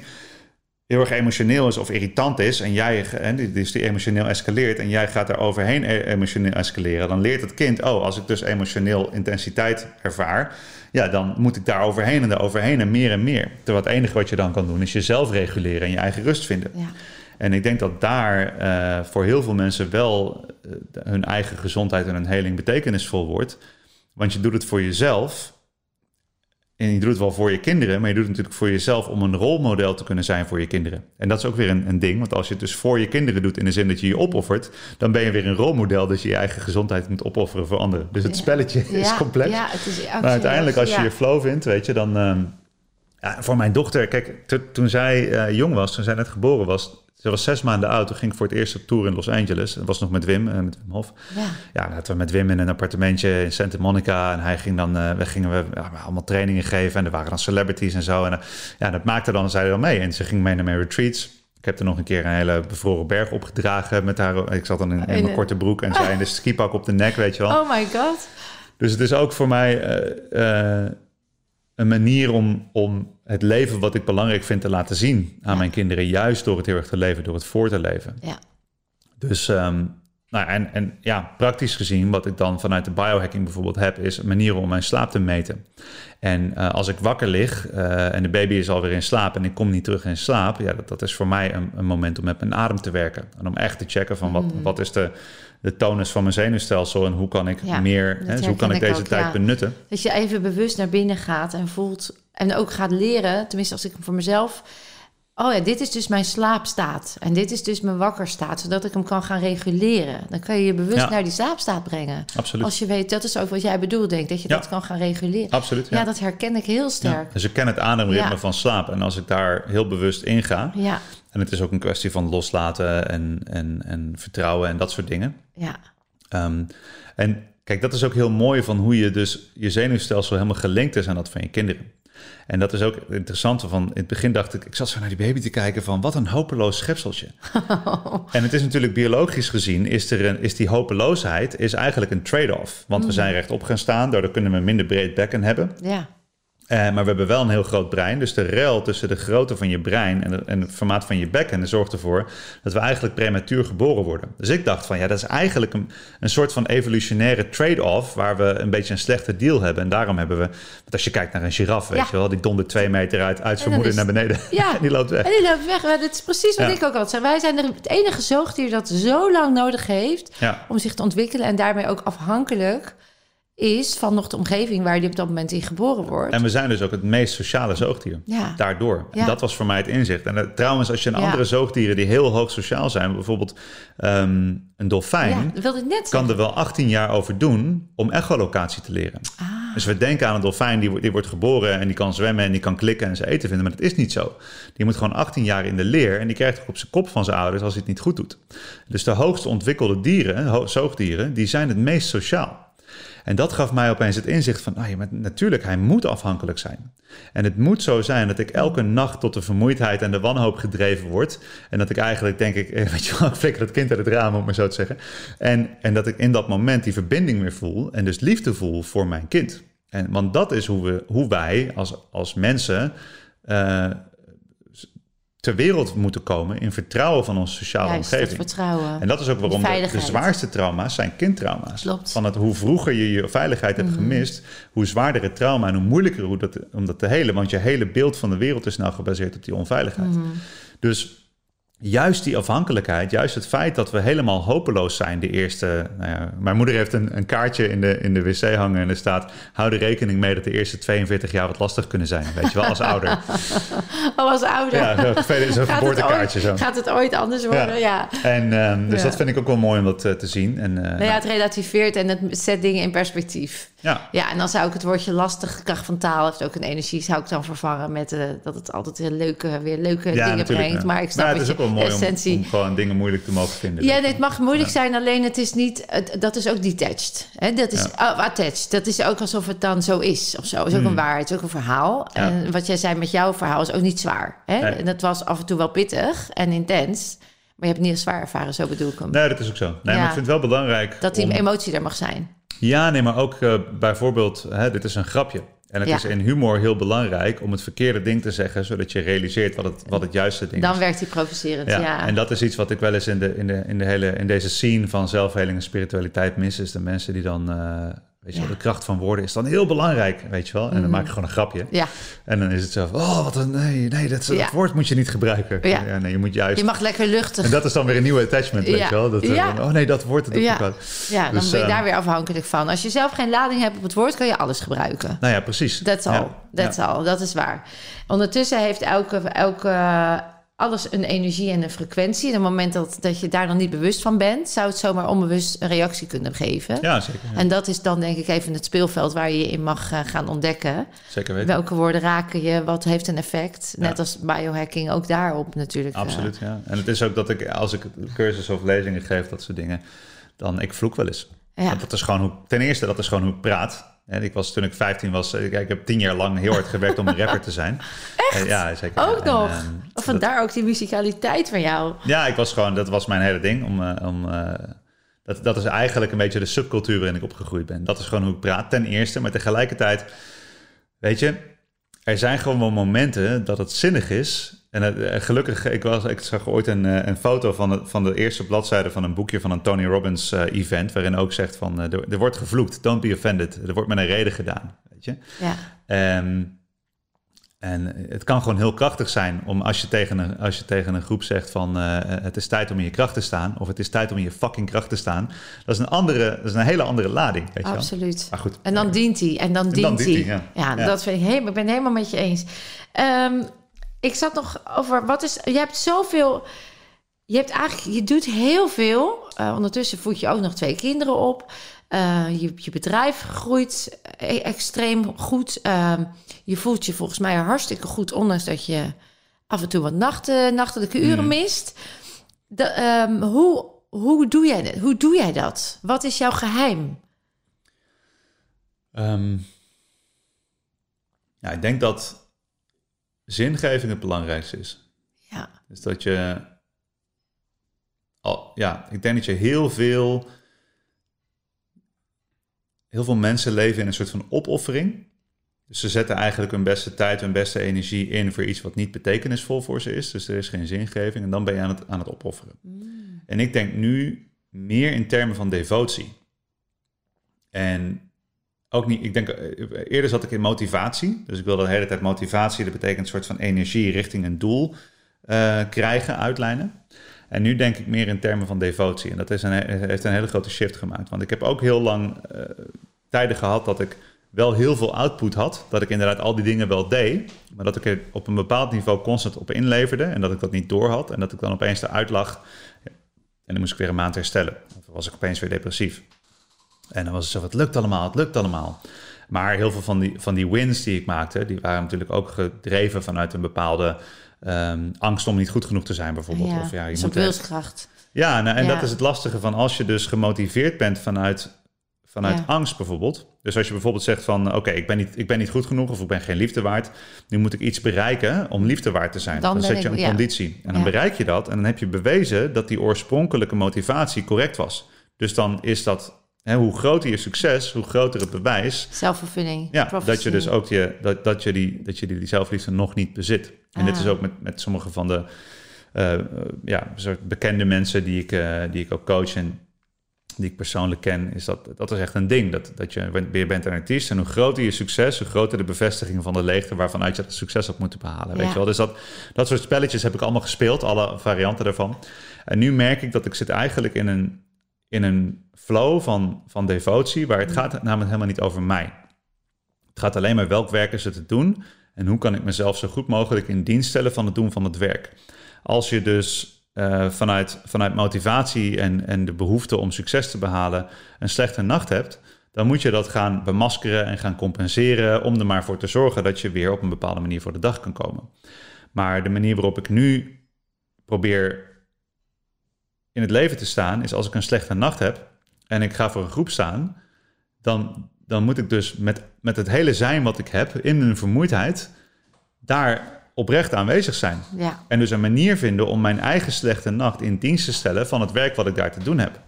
heel erg emotioneel is of irritant is en jij hè, dus die emotioneel escaleert en jij gaat er overheen e- emotioneel escaleren, dan leert het kind, oh, als ik dus emotioneel intensiteit ervaar, ja, dan moet ik daar overheen en daar overheen en meer en meer. Terwijl het enige wat je dan kan doen is jezelf reguleren en je eigen rust vinden. Ja. En ik denk dat daar eh, voor heel veel mensen wel eh, hun eigen gezondheid en hun heling betekenisvol wordt. Want je doet het voor jezelf. En je doet het wel voor je kinderen, maar je doet het natuurlijk voor jezelf om een rolmodel te kunnen zijn voor je kinderen. En dat is ook weer een, een ding, want als je het dus voor je kinderen doet in de zin dat je je opoffert, dan ben je weer een rolmodel dat je je eigen gezondheid moet opofferen voor anderen. Dus het Ja. spelletje is complex. Ja, het is Maar uiteindelijk, als je ja. je flow vindt, weet je, dan. ehm, ja, voor mijn dochter, kijk, to- toen zij eh, jong was, toen zij net geboren was, ze was zes maanden oud, toen ging ik voor het eerst op tour in Los Angeles. Dat was nog met Wim, eh, met Wim Hof. Ja. Ja, we met Wim in een appartementje in Santa Monica. En hij ging dan, eh, we gingen we ja, allemaal trainingen geven. En er waren dan celebrities en zo. En eh, ja, dat maakte dan, zij dan mee. En ze ging mee naar mijn retreats. Ik heb er nog een keer een hele bevroren berg opgedragen met haar. Ik zat dan in, in In mijn een- korte broek en zij in de skipak op de nek, weet je wel. Oh my god. Dus het is ook voor mij een manier om, om het leven wat ik belangrijk vind te laten zien aan Ja. mijn kinderen. Juist door het heel erg te leven, door het voor te leven. Ja. Dus ehm, nou, en, en ja, praktisch gezien, wat ik dan vanuit de biohacking bijvoorbeeld heb, is manieren om mijn slaap te meten. En eh, als ik wakker lig eh, en de baby is alweer in slaap en ik kom niet terug in slaap, ja, dat, dat is voor mij een, een moment om met mijn adem te werken. En om echt te checken van wat, wat is de, de tonus van mijn zenuwstelsel en hoe kan ik Ja, meer, hè, dus hoe kan ik deze ook, tijd ja. benutten. Dat je even bewust naar binnen gaat en voelt. En ook gaat leren, tenminste als ik voor mezelf. Oh ja, dit is dus mijn slaapstaat. En dit is dus mijn wakkerstaat. Zodat ik hem kan gaan reguleren. Dan kan je je bewust Ja. naar die slaapstaat brengen. Absoluut. Als je weet, dat is ook wat jij bedoelt, denk. Dat je dat kan gaan reguleren. Absoluut. Ja, dat herken ik heel sterk. Dus ik ken het ademritme van slaap. En als ik daar heel bewust in ga, Ja, en het is ook een kwestie van loslaten en, en, en vertrouwen en dat soort dingen. ja, Ehm, en kijk, dat is ook heel mooi van hoe je dus je zenuwstelsel helemaal gelinkt is aan dat van je kinderen. En dat is ook het interessante van, in het begin dacht ik, ik zat zo naar die baby te kijken van, wat een hopeloos schepseltje. en het is natuurlijk biologisch gezien, is, er een, is die hopeloosheid is eigenlijk een trade-off. Want we zijn rechtop gaan staan, daardoor kunnen we minder breed bekken hebben. ja. Eh, maar we hebben wel een heel groot brein. Dus de rel tussen de grootte van je brein en, de- en het formaat van je bekken zorgt ervoor dat we eigenlijk prematuur geboren worden. Dus ik dacht van ja, dat is eigenlijk een, een soort van evolutionaire trade-off waar we een beetje een slechte deal hebben. En daarom hebben we, want als je kijkt naar een giraf, weet Ja. je wel, die dondert twee meter uit, uit zijn dan moeder is- naar beneden. Ja. en die loopt weg. En die loopt weg. Maar Dat is precies wat Ja. ik ook altijd zei. Wij zijn het enige zoogdier dat zo lang nodig heeft om zich te ontwikkelen en daarmee ook afhankelijk is van nog de omgeving waar die op dat moment in geboren wordt. En we zijn dus ook het meest sociale zoogdier. Ja. Daardoor. En Ja. dat was voor mij het inzicht. En eh, trouwens, als je een Ja. andere zoogdieren die heel hoog sociaal zijn, bijvoorbeeld ehm, een dolfijn, ja, dat wilde ik net kan er wel 18 jaar over doen om echolocatie te leren. Ah. Dus we denken aan een dolfijn, die, wordt- die wordt geboren en die kan zwemmen en die kan klikken en zijn eten vinden. Maar dat is niet zo. Die moet gewoon 18 jaar in de leer en die krijgt ook op zijn kop van zijn ouders als hij het niet goed doet. Dus de hoogst ontwikkelde dieren, ho- zoogdieren, die zijn het meest sociaal. En dat gaf mij opeens het inzicht van, ah ja, natuurlijk, hij moet afhankelijk zijn. En het moet zo zijn dat ik elke nacht tot de vermoeidheid en de wanhoop gedreven word. En dat ik eigenlijk denk ik, eh, weet je wel, ik flikker het kind uit het raam, om maar zo te zeggen. En, en dat ik in dat moment die verbinding weer voel en dus liefde voel voor mijn kind. En, want dat is hoe, we, hoe wij als, als mensen eh, ter wereld moeten komen in vertrouwen van onze sociale Juist, dat omgeving. vertrouwen. En dat is ook waarom de, zwaarste trauma's zijn kindtrauma's. Klopt. Mhm. Van het, hoe vroeger je je veiligheid hebt gemist, hoe zwaarder het trauma en hoe moeilijker hoe dat, om dat te helen. Want je hele beeld van de wereld is nou gebaseerd op die onveiligheid. Mhm. Dus juist die afhankelijkheid, juist het feit dat we helemaal hopeloos zijn, de eerste. Nou ja, mijn moeder heeft een, een kaartje in de, in de wc hangen en er staat: hou er rekening mee dat de eerste 42 jaar wat lastig kunnen zijn. Weet je wel, als ouder. Oh, als ouder. Ja, zo'n geboortekaartje zo. gaat het ooit anders worden? Ja. En ehm, dus Ja. dat vind ik ook wel mooi om dat eh, te zien. En, eh, Nou ja, het relativeert en het zet dingen in perspectief. ja. Ja, en dan zou ik het woordje lastig, kracht van taal heeft ook een energie, zou ik dan vervangen met eh, dat het altijd weer leuke, weer leuke dingen brengt. ja. Maar ik snap het wel mooi om, essentie. om gewoon dingen moeilijk te mogen vinden. Ja, nee, het mag moeilijk Ja. zijn, alleen het is niet, het- dat is ook detached. Hè? Dat is oh, attached. Dat is ook alsof het dan zo is of zo. Het is ook een waarheid, het is ook een verhaal. Hmm. Ja. En wat jij zei met jouw verhaal is ook niet zwaar. Hè? Nee. En dat was af en toe wel pittig en intens, maar je hebt het niet zwaar ervaren, zo bedoel ik hem. Nee, dat is ook zo. Nee, maar ik vind het wel belangrijk. Dat die om- emotie er mag zijn. Ja, nee, maar ook eh, bijvoorbeeld, hè, dit is een grapje. En het Ja. is in humor heel belangrijk om het verkeerde ding te zeggen, zodat je realiseert wat het, wat het juiste ding Dan is. werkt die provocerend, ja. Ja, en dat is iets wat ik wel eens in, de, in, de, in, de hele, in deze scene van zelfheling en spiritualiteit mis. Is de mensen die dan, eh, weet je wel, Ja. de kracht van woorden is dan heel belangrijk, weet je wel. En dan maak ik gewoon een grapje. Ja, En dan is het zo van, oh, wat een, nee, nee, dat, dat Ja. woord moet je niet gebruiken. Ja. nee, je moet juist... je mag lekker luchtig. En dat is dan weer een nieuwe attachment, weet je wel. Dat, eh, Ja. oh nee, dat woord, dat Ja. Ja, dan Dus, ben je eh, daar weer afhankelijk van. Als je zelf geen lading hebt op het woord, kan je alles gebruiken. Nou ja, precies. That's all. Ja. That's Ja. all. Dat is waar. Ondertussen heeft elke, elke, alles een energie en een frequentie. En op het moment dat, dat je daar dan niet bewust van bent, zou het zomaar onbewust een reactie kunnen geven. Ja, zeker. ja. En dat is dan denk ik even het speelveld waar je je in mag eh, gaan ontdekken. Zeker weten. Welke woorden raken je? Wat heeft een effect? Net als biohacking ook daarop natuurlijk. eh. Absoluut, ja. En het is ook dat ik, als ik cursus of lezingen geef, dat soort dingen, dan ik vloek wel eens. Ja. Want dat is gewoon hoe, ten eerste, dat is gewoon hoe ik praat. En ik was toen ik 15 was, ik, ik heb tien jaar lang heel hard gewerkt om een rapper te zijn. Echt? ja, zeker. Ook En, nog. ehm, Of dat- vandaar ook die musicaliteit van jou. ja, ik was gewoon, dat was mijn hele ding. Om, eh, om, eh, dat, dat is eigenlijk een beetje de subcultuur waarin ik opgegroeid ben. Dat is gewoon hoe ik praat, ten eerste. Maar tegelijkertijd, weet je, er zijn gewoon wel momenten dat het zinnig is. En het- eh, gelukkig, ik, was, ik zag ooit een, eh, een foto van de, van de eerste bladzijde van een boekje van een Tony Robbins eh, event. Waarin ook zegt van, eh, er, er wordt gevloekt, don't be offended. Er wordt met een reden gedaan, weet je. Ja. Ehm, en het kan gewoon heel krachtig zijn om als je tegen een, als je tegen een groep zegt van eh, het is tijd om in je kracht te staan of het is tijd om in je fucking kracht te staan. Dat is een andere, dat is een hele andere lading, weet je wel. Absoluut. Maar goed. En dan dient hij. En dan dient hij. Ja, ja. Ja. dat vind ik helemaal. Ik ben het helemaal met je eens. Ehm, ik zat nog over wat is. Je hebt zoveel. Je hebt eigenlijk. Je doet heel veel. Eh, ondertussen voed je ook nog twee kinderen op. Eh, je, je bedrijf groeit e- extreem goed. Ehm, je voelt je volgens mij hartstikke goed, ondanks dat je af en toe wat nachten, nachtelijke uren Mhm. mist. De, ehm, hoe, hoe, doe jij dat? hoe doe jij dat? Wat is jouw geheim? Ehm, ja, ik denk dat zingeving het belangrijkste is. Ja. Dus dat je. Al, ja, ik denk dat je heel veel. Heel veel mensen leven in een soort van opoffering. Dus ze zetten eigenlijk hun beste tijd, hun beste energie in voor iets wat niet betekenisvol voor ze is. Dus er is geen zingeving en dan ben je aan het, aan het opofferen. En ik denk nu meer in termen van devotie. En ook niet, ik denk, eh, eerder zat ik in motivatie. Dus ik wilde de hele tijd motivatie. Dat betekent een soort van energie richting een doel eh, krijgen, uitlijnen. En nu denk ik meer in termen van devotie. En dat is een, heeft een hele grote shift gemaakt. Want ik heb ook heel lang, eh, tijden gehad dat ik wel heel veel output had. Dat ik inderdaad al die dingen wel deed. Maar dat ik er op een bepaald niveau constant op inleverde. En dat ik dat niet door had. En dat ik dan opeens eruit lag. En dan moest ik weer een maand herstellen. Of was ik opeens weer depressief. En dan was het zo, het lukt allemaal, het lukt allemaal. Maar heel veel van die, van die wins die ik maakte, die waren natuurlijk ook gedreven vanuit een bepaalde ehm, angst om niet goed genoeg te zijn, bijvoorbeeld. Ja, of ja, je zo'n moet wilskracht. ja, nou, en Ja. dat is het lastige van als je dus gemotiveerd bent vanuit, vanuit Ja. angst bijvoorbeeld. Dus als je bijvoorbeeld zegt van oké, ik, ben niet, ik ben niet goed genoeg of ik ben geen liefde waard. Nu moet ik iets bereiken om liefde waard te zijn. Dan zet je een ja. conditie. En dan bereik je dat en dan heb je bewezen dat die oorspronkelijke motivatie correct was. Dus dan is dat, hè, hoe groter je succes, hoe groter het bewijs Zelfvervulling. ja, prophecy. dat je dus ook je, dat, dat je die, dat je die, die zelfliefde nog niet bezit. En dit Ah. is ook met, met sommige van de eh, ja, soort bekende mensen die ik, eh, die ik ook coach en die ik persoonlijk ken, is dat dat is echt een ding. Dat, dat je weer bent een artiest en hoe groter je succes, hoe groter de bevestiging van de leegte waarvanuit je dat succes had moeten behalen. Weet je wel? Dus dat, dat soort spelletjes heb ik allemaal gespeeld, alle varianten daarvan. En nu merk ik dat ik zit eigenlijk in een, in een flow van, van devotie, waar het gaat namelijk helemaal niet over mij. Het gaat alleen maar welk werk is het te doen en hoe kan ik mezelf zo goed mogelijk in dienst stellen van het doen van het werk. Als je dus eh, vanuit, vanuit motivatie en, en de behoefte om succes te behalen een slechte nacht hebt, dan moet je dat gaan bemaskeren en gaan compenseren om er maar voor te zorgen dat je weer op een bepaalde manier voor de dag kan komen. Maar de manier waarop ik nu probeer in het leven te staan, is als ik een slechte nacht heb en ik ga voor een groep staan, dan, dan moet ik dus met, met het hele zijn wat ik heb, in mijn vermoeidheid, daar oprecht aanwezig zijn. Ja, En dus een manier vinden om mijn eigen slechte nacht in dienst te stellen van het werk wat ik daar te doen heb.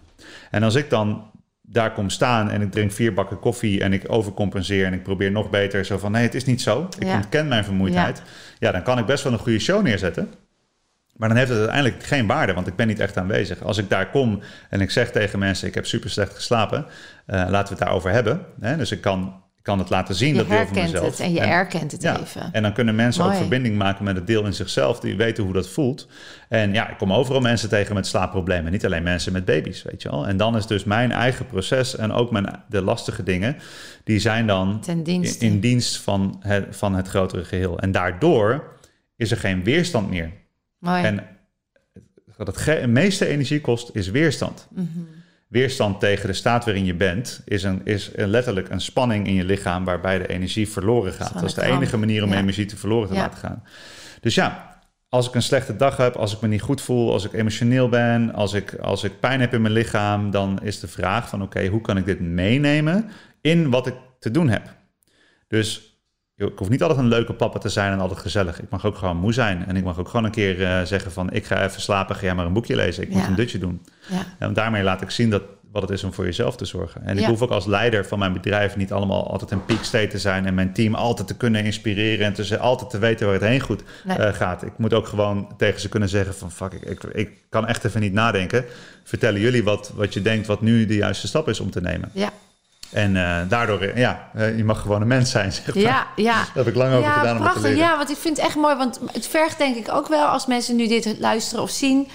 En als ik dan daar kom staan en ik drink vier bakken koffie en ik overcompenseer en ik probeer nog beter zo van nee, het is niet zo. Ik Ja. ontken mijn vermoeidheid. Ja. dan kan ik best wel een goede show neerzetten. Maar dan heeft het uiteindelijk geen waarde, want ik ben niet echt aanwezig. Als ik daar kom en ik zeg tegen mensen: Ik heb super slecht geslapen, eh, laten we het daarover hebben. Hè? Dus ik kan, ik kan het laten zien, je dat deel van herkent mezelf. het en je erkent het Ja, even. en dan kunnen mensen ook verbinding maken met het deel in zichzelf, die weten hoe dat voelt. En ja, ik kom overal mensen tegen met slaapproblemen, niet alleen mensen met baby's, weet je wel. En dan is dus mijn eigen proces en ook mijn, de lastige dingen, die zijn dan in, in dienst van het, van het grotere geheel. En daardoor is er geen weerstand meer. Mooi. En wat het meeste energie kost, is weerstand. Mhm. Weerstand tegen de staat waarin je bent, is, een, is een- letterlijk een spanning in je lichaam waarbij de energie verloren gaat. Dat is de enige manier om Ja. energie te verloren te Ja. laten gaan. Dus ja, als ik een slechte dag heb, als ik me niet goed voel, als ik emotioneel ben, als ik, als ik pijn heb in mijn lichaam, dan is de vraag van oké, hoe kan ik dit meenemen in wat ik te doen heb? Dus ik hoef niet altijd een leuke papa te zijn en altijd gezellig. Ik mag ook gewoon moe zijn. En ik mag ook gewoon een keer eh, zeggen van... ik ga even slapen, ga jij maar een boekje lezen. Ik moet een dutje doen. ja. En daarmee laat ik zien dat, wat het is om voor jezelf te zorgen. En ik hoef ook als leider van mijn bedrijf... niet allemaal altijd een peak state te zijn... en mijn team altijd te kunnen inspireren... en ze- altijd te weten waar het heen goed Nee. eh, gaat. Ik moet ook gewoon tegen ze kunnen zeggen van... fuck, ik, ik, ik kan echt even niet nadenken. Vertellen jullie wat, wat je denkt... wat nu de juiste stap is om te nemen. ja. En eh, daardoor, eh, ja, eh, je mag gewoon een mens zijn, zeg maar. Ja, ja. Daar heb ik lang over ja, gedaan om te prachtig. leren. Ja, want ik vind het echt mooi. Want het vergt denk ik ook wel als mensen nu dit luisteren of zien.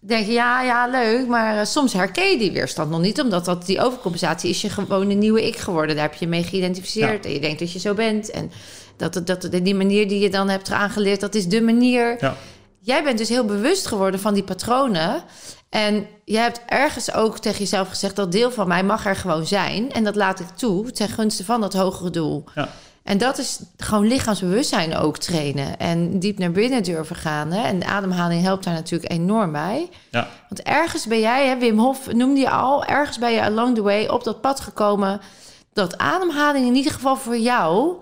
Denken, ja, ja, leuk. Maar soms herken je die weerstand nog niet. Omdat dat, die overcompensatie is je gewoon een nieuwe ik geworden. Daar heb je mee geïdentificeerd. En je denkt dat je zo bent. En dat, dat, dat die manier die je dan hebt aangeleerd, dat is de manier. Ja. Jij bent dus heel bewust geworden van die patronen. En jij hebt ergens ook tegen jezelf gezegd... dat deel van mij mag er gewoon zijn. En dat laat ik toe ten gunste van dat hogere doel. Ja. En dat is gewoon lichaamsbewustzijn ook trainen. En diep naar binnen durven gaan. Hè? En de ademhaling helpt daar natuurlijk enorm bij. Ja. Want ergens ben jij, hè, Wim Hof noemde je al... ergens ben je along the way op dat pad gekomen... dat ademhaling in ieder geval voor jou...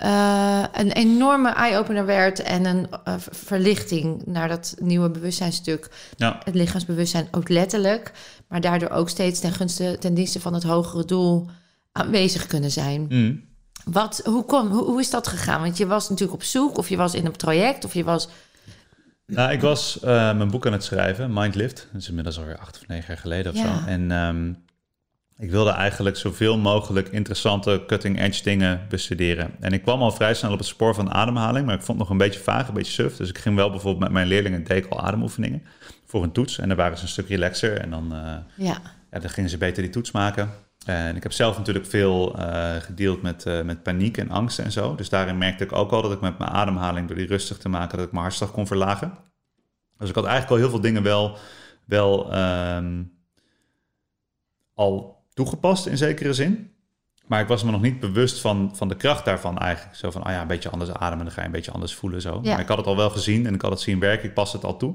eh, een enorme eye-opener werd... en een eh, ver- verlichting naar dat nieuwe bewustzijnstuk. Ja. Het lichaamsbewustzijn ook letterlijk... maar daardoor ook steeds ten gunste, ten dienste van het hogere doel... aanwezig kunnen zijn. Mm. Wat, hoe, kom, hoe, hoe is dat gegaan? Want je was natuurlijk op zoek, of je was in een project, of je was. Nou, ik was eh, mijn boek aan het schrijven, Mindlift. Dat is inmiddels alweer acht of negen jaar geleden of Ja. zo. En ehm, ik wilde eigenlijk zoveel mogelijk interessante cutting-edge dingen bestuderen. En ik kwam al vrij snel op het spoor van ademhaling, maar ik vond het nog een beetje vaag, een beetje suf. Dus ik ging wel bijvoorbeeld met mijn leerlingen, al ademoefeningen voor een toets. En dan waren ze een stuk relaxer en dan, eh, Ja, ja, dan gingen ze beter die toets maken. En ik heb zelf natuurlijk veel uh, gedeeld met, uh, met paniek en angst en zo. Dus daarin merkte ik ook al dat ik met mijn ademhaling, door die rustig te maken, dat ik mijn hartslag kon verlagen. Dus ik had eigenlijk al heel veel dingen wel, wel um, al toegepast in zekere zin. Maar ik was me nog niet bewust van, van de kracht daarvan eigenlijk. Zo van, ah ja, een beetje anders ademen, dan ga je een beetje anders voelen zo. Maar ik had het al wel gezien en ik had het zien werken, ik pas het al toe.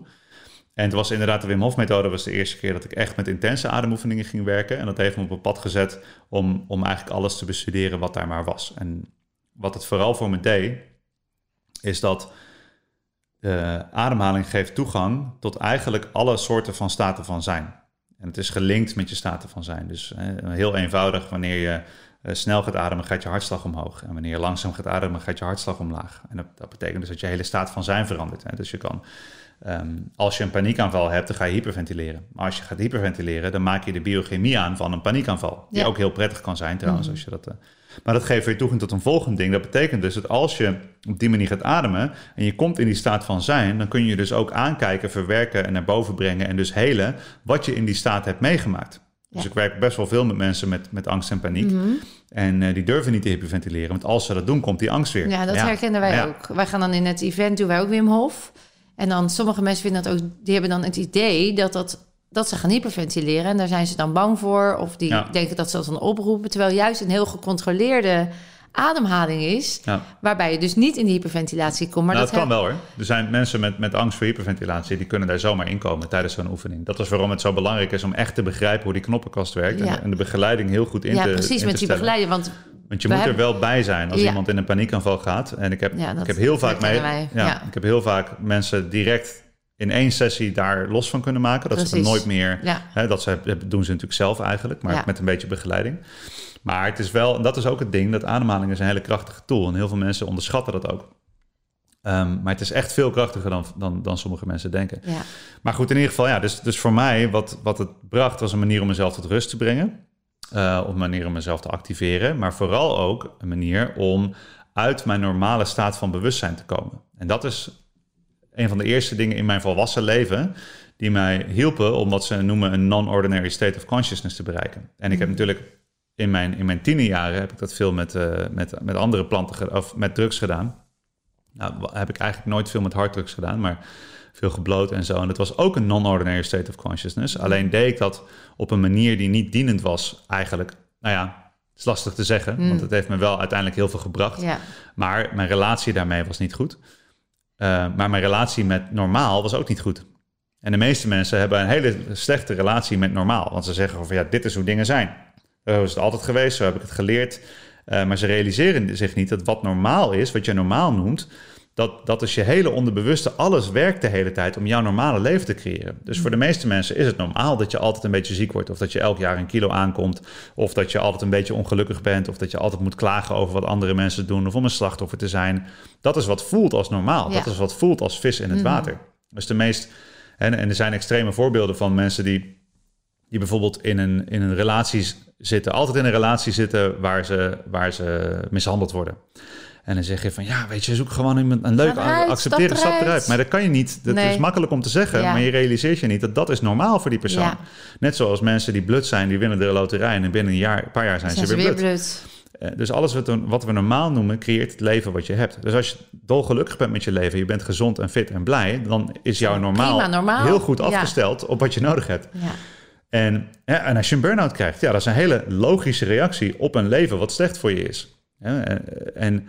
En het was inderdaad de Wim Hof methode was de eerste keer dat ik echt met intense ademoefeningen ging werken. En dat heeft me op een pad gezet om, om eigenlijk alles te bestuderen wat daar maar was. En wat het vooral voor me deed, is dat de ademhaling geeft toegang tot eigenlijk alle soorten van staten van zijn. En het is gelinkt met je staten van zijn. Dus heel eenvoudig, wanneer je eh, snel gaat ademen, gaat je hartslag omhoog. En wanneer je langzaam gaat ademen, gaat je hartslag omlaag. En dat, dat betekent dus dat je hele staat van zijn verandert. Hè? Dus je kan, ehm, als je een paniekaanval hebt, dan ga je hyperventileren. Maar als je gaat hyperventileren, dan maak je de biochemie aan van een paniekaanval. Die ook heel prettig kan zijn trouwens, mhm. als je dat... Uh, maar dat geeft weer toegang tot een volgend ding. Dat betekent dus dat als je op die manier gaat ademen en je komt in die staat van zijn, dan kun je dus ook aankijken, verwerken en naar boven brengen en dus helen wat je in die staat hebt meegemaakt. Dus ik werk best wel veel met mensen met, met angst en paniek. Mhm. En uh, die durven niet te hyperventileren, want als ze dat doen, komt die angst weer. Ja, dat herkennen wij ook. Wij gaan dan in het event, doen wij ook Wim Hof. En dan sommige mensen vinden dat ook, die hebben dan het idee dat, dat, dat ze gaan hyperventileren. En daar zijn ze dan bang voor. Of die denken dat ze dat dan oproepen. Terwijl juist een heel gecontroleerde ademhaling is. Ja. Waarbij je dus niet in de hyperventilatie komt. Maar nou, dat, kan wel hoor. Er zijn mensen met, met angst voor hyperventilatie, die kunnen daar zomaar inkomen tijdens zo'n oefening. Dat is waarom het zo belangrijk is om echt te begrijpen hoe die knoppenkast werkt. En, de begeleiding heel goed in ja, te Ja, precies, met die begeleiding. Want want je moet er wel bij zijn als iemand in een paniekaanval gaat. En ik heb, ik heb heel vaak mee. Ja, Ik heb heel vaak mensen direct in één sessie daar los van kunnen maken. Dat ze nooit meer. Hè, dat ze, doen ze natuurlijk zelf eigenlijk, maar met een beetje begeleiding. Maar het is wel, en dat is ook het ding, dat ademhaling is een hele krachtige tool. En heel veel mensen onderschatten dat ook. Um, maar het is echt veel krachtiger dan, dan, dan sommige mensen denken. Ja. Maar goed, in ieder geval, ja, dus, dus voor mij, wat, wat het bracht, was een manier om mezelf tot rust te brengen. Uh, of een manier om mezelf te activeren. Maar vooral ook een manier om uit mijn normale staat van bewustzijn te komen. En dat is een van de eerste dingen in mijn volwassen leven die mij hielpen om wat ze noemen een non-ordinary state of consciousness te bereiken. En ik heb mm. natuurlijk in mijn, in mijn tienerjaren heb ik dat veel met, uh, met, met andere planten of met drugs gedaan. Nou, heb ik eigenlijk nooit veel met harddrugs gedaan, maar veel gebloot en zo. En dat was ook een non-ordinary state of consciousness. Alleen deed ik dat op een manier die niet dienend was, eigenlijk. Nou ja, het is lastig te zeggen, mm. want het heeft me wel uiteindelijk heel veel gebracht. Ja. Maar mijn relatie daarmee was niet goed. Uh, maar mijn relatie met normaal was ook niet goed. En de meeste mensen hebben een hele slechte relatie met normaal. Want ze zeggen van ja, dit is hoe dingen zijn. Zo is het altijd geweest, zo heb ik het geleerd. Uh, maar ze realiseren zich niet dat wat normaal is, wat je normaal noemt, dat, dat is je hele onderbewuste, alles werkt de hele tijd om jouw normale leven te creëren. Dus voor de meeste mensen is het normaal dat je altijd een beetje ziek wordt, of dat je elk jaar een kilo aankomt, of dat je altijd een beetje ongelukkig bent, of dat je altijd moet klagen over wat andere mensen doen, of om een slachtoffer te zijn. Dat is wat voelt als normaal. Dat is wat voelt als vis in het mhm. water. Dus de meest, en, en er zijn extreme voorbeelden van mensen die, die bijvoorbeeld in een, in een relatie zitten, altijd in een relatie zitten waar ze, waar ze mishandeld worden. En dan zeg je van ja, weet je, zoek gewoon iemand een leuk stap eruit. Maar dat kan je niet. Dat is makkelijk om te zeggen, maar je realiseert je niet dat dat is normaal voor die persoon. Net zoals mensen die blut zijn, die winnen de loterij en binnen een jaar, een paar jaar zijn, ze, weer, blut. Eh, dus alles wat we, wat we normaal noemen, creëert het leven wat je hebt. Dus als je dolgelukkig bent met je leven, je bent gezond en fit en blij, dan is jouw normaal, normaal. heel goed afgesteld op wat je nodig hebt. Ja. En, en als je een burn-out krijgt, ja, dat is een hele logische reactie op een leven wat slecht voor je is. En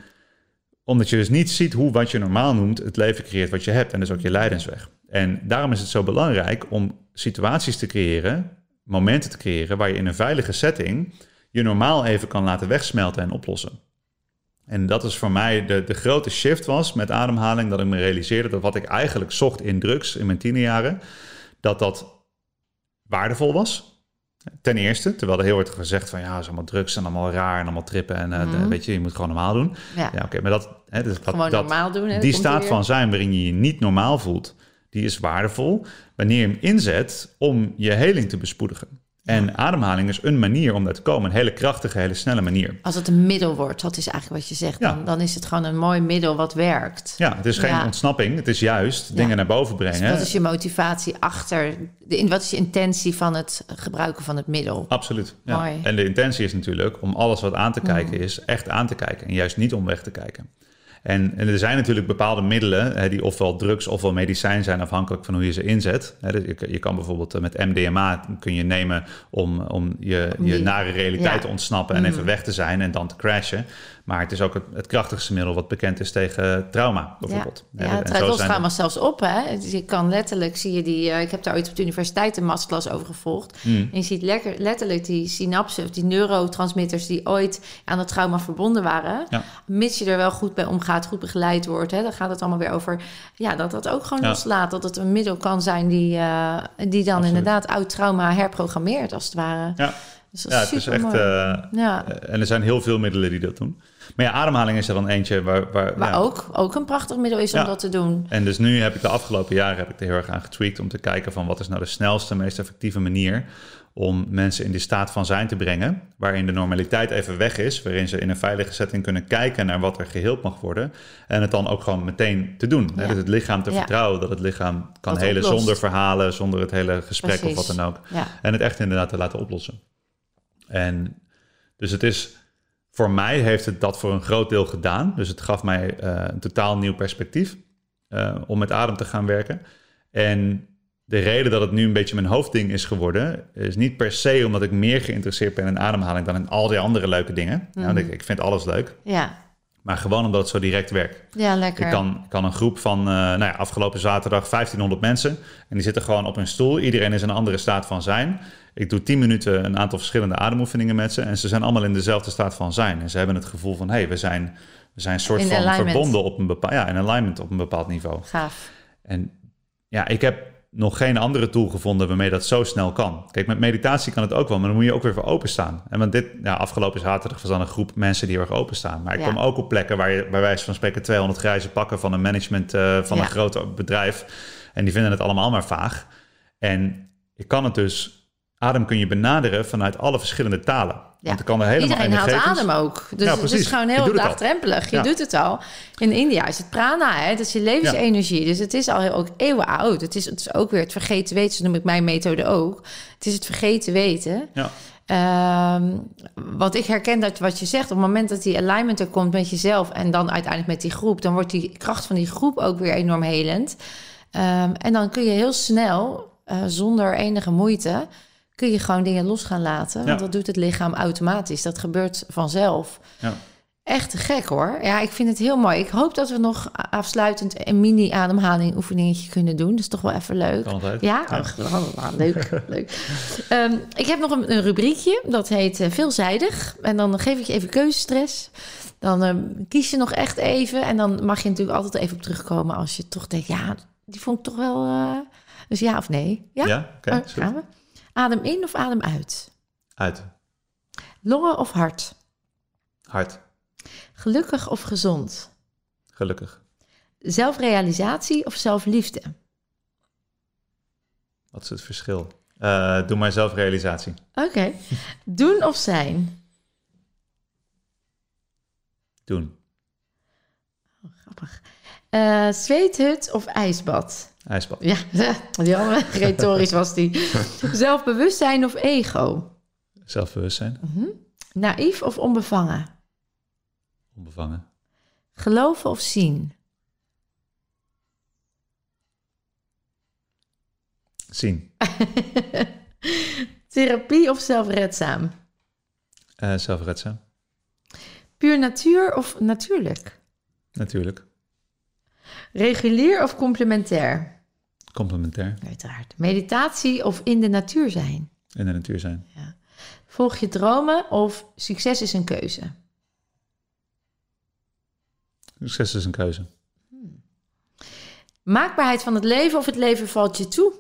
omdat je dus niet ziet hoe wat je normaal noemt het leven creëert wat je hebt. En dus ook je leidensweg. En daarom is het zo belangrijk om situaties te creëren, momenten te creëren, waar je in een veilige setting je normaal even kan laten wegsmelten en oplossen. En dat is voor mij de, de grote shift was met ademhaling, dat ik me realiseerde dat wat ik eigenlijk zocht in drugs in mijn tienerjaren, dat dat waardevol was. Ten eerste, terwijl er heel wordt gezegd van ja, het is allemaal drugs en allemaal raar en allemaal trippen en uh, weet je, je moet gewoon normaal doen. Ja, oké, maar dat, hè, dus dat, gewoon normaal doen. Hè, die staat van zijn waarin je je niet normaal voelt, die is waardevol wanneer je hem inzet om je heling te bespoedigen. En ademhaling is een manier om daar te komen. Een hele krachtige, hele snelle manier. Als het een middel wordt, dat is eigenlijk wat je zegt. Ja. Dan, dan is het gewoon een mooi middel wat werkt. Ja, het is geen Ja. ontsnapping. Het is juist dingen naar boven Dus brengen. wat is je motivatie achter? De, wat is je intentie van het gebruiken van het middel? Absoluut. Ja. Mooi. En de intentie is natuurlijk om alles wat aan te kijken is, echt aan te kijken. En juist niet om weg te kijken. En, en er zijn natuurlijk bepaalde middelen hè, die ofwel drugs ofwel medicijn zijn, afhankelijk van hoe je ze inzet. Hè, dus je, je kan bijvoorbeeld eh, met MDMA kun je nemen om, om je, Om je nare realiteit ja. te ontsnappen en even weg te zijn en dan te crashen. Maar het is ook het, het krachtigste middel wat bekend is tegen trauma, bijvoorbeeld. Ja, ja het lost er- trouwens zelfs op. Hè? Dus je kan letterlijk, zie je die... eh, ik heb daar ooit op de universiteit een masterclass over gevolgd. Hmm. En je ziet lekker, letterlijk die synapsen, of die neurotransmitters... die ooit aan het trauma verbonden waren. Ja. Mits je er wel goed bij omgaat, goed begeleid wordt. Hè? Dan gaat het allemaal weer over... Ja, dat dat ook gewoon loslaat. Dat het een middel kan zijn die, eh, die dan Absoluut. inderdaad oud trauma herprogrammeert, als het ware. Ja. Dus Ja, het is echt. eh, ja. en er zijn heel veel middelen die dat doen. Maar ja, ademhaling is er dan eentje waar. waar Maar ja. ook, ook een prachtig middel is om Ja. dat te doen. En dus nu heb ik de afgelopen jaren heb ik er heel erg aan getweakt om te kijken van wat is nou de snelste, meest effectieve manier om mensen in die staat van zijn te brengen, waarin de normaliteit even weg is, waarin ze in een veilige setting kunnen kijken naar wat er geheeld mag worden en het dan ook gewoon meteen te doen. Hè? Dus het lichaam te vertrouwen dat het lichaam kan Dat helen oplost. zonder verhalen, zonder het hele gesprek Precies. of wat dan ook. En het echt inderdaad te laten oplossen. En dus het is, voor mij heeft het dat voor een groot deel gedaan. Dus het gaf mij eh, een totaal nieuw perspectief eh, om met adem te gaan werken. En de reden dat het nu een beetje mijn hoofdding is geworden, is niet per se omdat ik meer geïnteresseerd ben in ademhaling dan in al die andere leuke dingen. Want ik, ik vind alles leuk, Ja. maar gewoon omdat het zo direct werkt. ja, lekker. Ik kan, kan een groep van, eh, nou ja, afgelopen zaterdag 1500 mensen. En die zitten gewoon op hun stoel. Iedereen is in een andere staat van zijn. Ik doe 10 minuten een aantal verschillende ademoefeningen met ze. En ze zijn allemaal in dezelfde staat van zijn. En ze hebben het gevoel van, hé, hey, we zijn, we zijn een soort In van alignment. verbonden op een bepaald, ja, in alignment op een bepaald niveau. Gaaf. En ja, ik heb nog geen andere tool gevonden waarmee dat zo snel kan. Kijk, met meditatie kan het ook wel, maar dan moet je ook weer voor openstaan. En want dit, ja, afgelopen zaterdag was dan een groep mensen die heel erg openstaan. Maar ik Ja. kom ook op plekken waar je bij wijze van spreken 200 grijze pakken van een management eh, van Ja. een groot bedrijf. En die vinden het allemaal maar vaag. En je kan het dus, adem kun je benaderen vanuit alle verschillende talen. Want ik kan er helemaal Iedereen haalt adem ook. Dus Ja, het is gewoon heel doet laagdrempelig. Je Ja. doet het al. In India is het prana, hè? dat is je levensenergie. Dus het is al heel, ook eeuwen oud. Het is, het is ook weer het vergeten weten, zo noem ik mijn methode ook. Het is het vergeten weten. Ja. Ehm, want ik herken dat wat je zegt. Op het moment dat die alignment er komt met jezelf... en dan uiteindelijk met die groep... dan wordt die kracht van die groep ook weer enorm helend. Ehm, en dan kun je heel snel, eh, zonder enige moeite... kun je gewoon dingen los gaan laten. Want Ja. dat doet het lichaam automatisch. Dat gebeurt vanzelf. Ja. Echt te gek hoor. Ja, ik vind het heel mooi. Ik hoop dat we nog afsluitend een mini-ademhaling oefeningetje kunnen doen. Dat is toch wel even leuk. Kan altijd. Ja, Ja. Oh, leuk. leuk. Ehm, ik heb nog een, een rubriekje, dat heet eh, veelzijdig. En dan geef ik je even keuzestress. Dan ehm, kies je nog echt even. En dan mag je natuurlijk altijd even op terugkomen als je toch denkt... ja, die vond ik toch wel... eh, dus ja of nee? Ja? Ja, oké. Oh, gaan we. Adem in of adem uit? Uit. Longen of hart? Hard. Gelukkig of gezond? Gelukkig. Zelfrealisatie of zelfliefde? Wat is het verschil? Eh, doe maar zelfrealisatie. Oké. Doen of zijn? Doen. Grappig. Eh, zweethut of ijsbad? IJsbad. Ja, die andere retorisch was die. Zelfbewustzijn of ego? Zelfbewustzijn. Naïef of onbevangen? Onbevangen. Geloven of zien? Zien. Therapie of zelfredzaam? Eh zelfredzaam. Puur natuur of natuurlijk? Natuurlijk. Regulier of complementair? Complementair. Uiteraard. Meditatie of in de natuur zijn? In de natuur zijn. Volg je dromen of succes is een keuze? Succes is een keuze. Maakbaarheid van het leven of het leven valt je toe?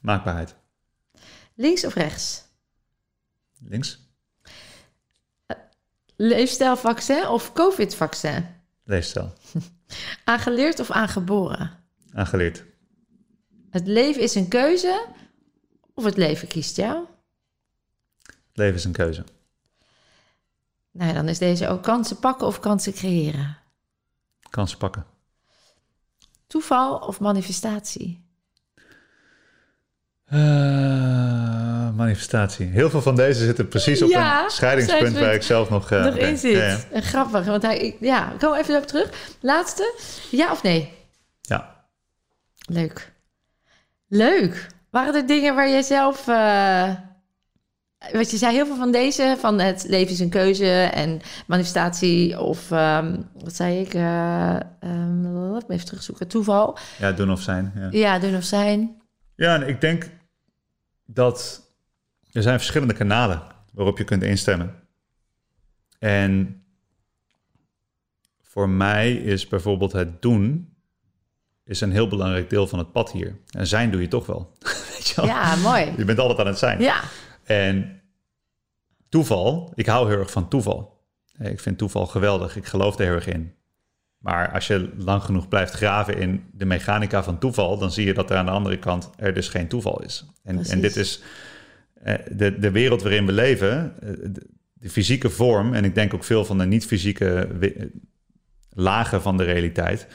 Maakbaarheid. Links of rechts? Links. Leefstijlvaccin of COVID-vaccin? Leefstijl. Aangeleerd of aangeboren? Aangeleerd. Het leven is een keuze of het leven kiest jou? Leven is een keuze. Nou, dan is deze ook kansen pakken of kansen creëren. Kansen pakken. Toeval of manifestatie? Uh, manifestatie. Heel veel van deze zitten precies op Ja, een scheidingspunt waar ik zelf nog... eh, Nog oké. in zit. Ja, ja. En Grappig, want hij... ik- Ja, kom even op terug. Laatste. Ja of nee? Ja. Leuk. Leuk. Waren er dingen waar jij zelf... eh, wat je zei, heel veel van deze, van het leven is een keuze en manifestatie of, ehm, wat zei ik, laat me even terugzoeken, toeval. ja, doen of zijn. Ja. Ja, doen of zijn. Ja, en ik denk dat er zijn verschillende kanalen waarop je kunt instemmen. En voor mij is bijvoorbeeld het doen is een heel belangrijk deel van het pad hier. En zijn doe je toch wel. Weet je wel? Ja, mooi. Je bent altijd aan het zijn. Ja, En toeval, ik hou heel erg van toeval. Eh, Ik vind toeval geweldig. Ik geloof er heel erg in. Maar als je lang genoeg blijft graven in de mechanica van toeval, dan zie je dat er aan de andere kant er dus geen toeval is. En, en dit is eh, de, de wereld waarin we leven, eh, de, fysieke vorm, en ik denk ook veel van de niet-fysieke lagen van de realiteit,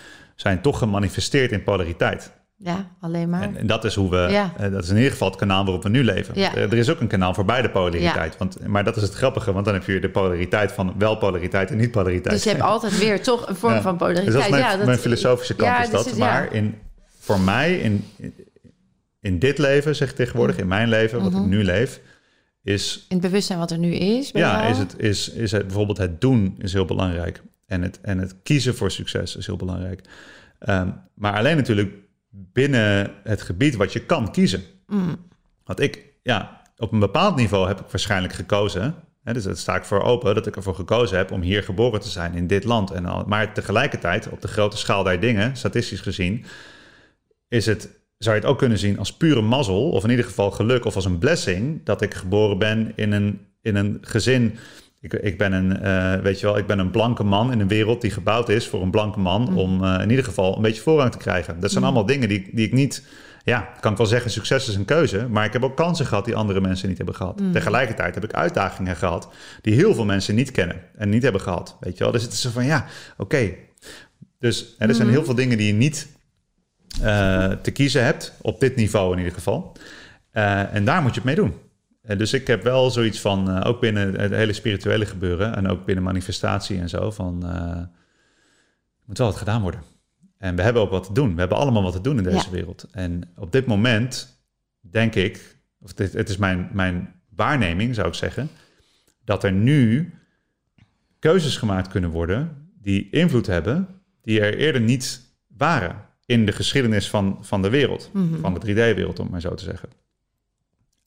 zijn toch gemanifesteerd in polariteit. ja, alleen maar. En, en dat is hoe we, Ja. eh, dat is in ieder geval het kanaal waarop we nu leven. Ja. Eh, er is ook een kanaal voor beide polariteit. Want, maar dat is het grappige, want dan heb je de polariteit van wel polariteit en niet polariteit. Dus je hebt altijd weer toch een vorm van polariteit. Dus dat is mijn, ja, dat- mijn filosofische kant is dus dat. Maar in, voor mij, in, in dit leven, zeg ik tegenwoordig, in mijn leven, wat ik nu leef, is, In het bewustzijn wat er nu is. ja, jou. is, het, is, is het bijvoorbeeld het doen is heel belangrijk. En het, en het kiezen voor succes is heel belangrijk. Ehm, maar alleen natuurlijk binnen het gebied wat je kan kiezen. Mm. Want ik, ja, op een bepaald niveau heb ik waarschijnlijk gekozen. Hè, dus daar sta ik voor open dat ik ervoor gekozen heb om hier geboren te zijn in dit land. En al, maar tegelijkertijd, op de grote schaal der dingen, statistisch gezien, is het, zou je het ook kunnen zien als pure mazzel, of in ieder geval geluk, of als een blessing, dat ik geboren ben in een, in een gezin. Ik, ik ben een, eh, weet je wel, ik ben een blanke man in een wereld die gebouwd is voor een blanke man, om eh, in ieder geval een beetje voorrang te krijgen. Dat zijn allemaal dingen die, die ik niet ja, kan ik wel zeggen, succes is een keuze. Maar ik heb ook kansen gehad die andere mensen niet hebben gehad. Tegelijkertijd heb ik uitdagingen gehad die heel veel mensen niet kennen en niet hebben gehad. Weet je wel? Dus het is zo van ja, oké. Dus hè, er zijn heel veel dingen die je niet eh, te kiezen hebt, op dit niveau in ieder geval. En daar moet je het mee doen. Dus ik heb wel zoiets van, eh, ook binnen het hele spirituele gebeuren en ook binnen manifestatie en zo, van eh, moet wel wat gedaan worden. En we hebben ook wat te doen. We hebben allemaal wat te doen in deze Ja. wereld. En op dit moment denk ik, of dit, het is mijn, mijn waarneming zou ik zeggen, dat er nu keuzes gemaakt kunnen worden die invloed hebben, die er eerder niet waren in de geschiedenis van, van de wereld, Mhm. van de 3D-wereld, om maar zo te zeggen.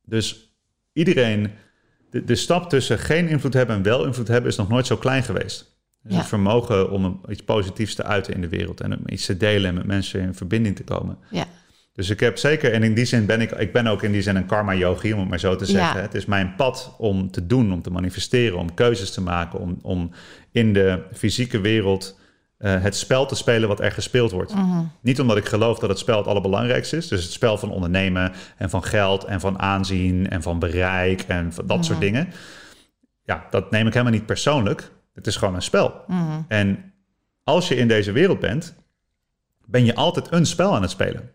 Dus iedereen, de, de stap tussen geen invloed hebben en wel invloed hebben is nog nooit zo klein geweest. Dus Ja. Het vermogen om een- iets positiefs te uiten in de wereld en om iets te delen en met mensen in verbinding te komen. Ja. Dus ik heb zeker, en in die zin ben ik, ik ben ook in die zin een karma-yogi, om het maar zo te zeggen. Ja. Het is mijn pad om te doen, om te manifesteren, om keuzes te maken, om, om in de fysieke wereld eh, het spel te spelen wat er gespeeld wordt. Mhm. Niet omdat ik geloof dat het spel het allerbelangrijkste is. Dus het spel van ondernemen en van geld en van aanzien en van bereik en van dat soort dingen. Ja, dat neem ik helemaal niet persoonlijk. Het is gewoon een spel. Mhm. En als je in deze wereld bent, ben je altijd een spel aan het spelen.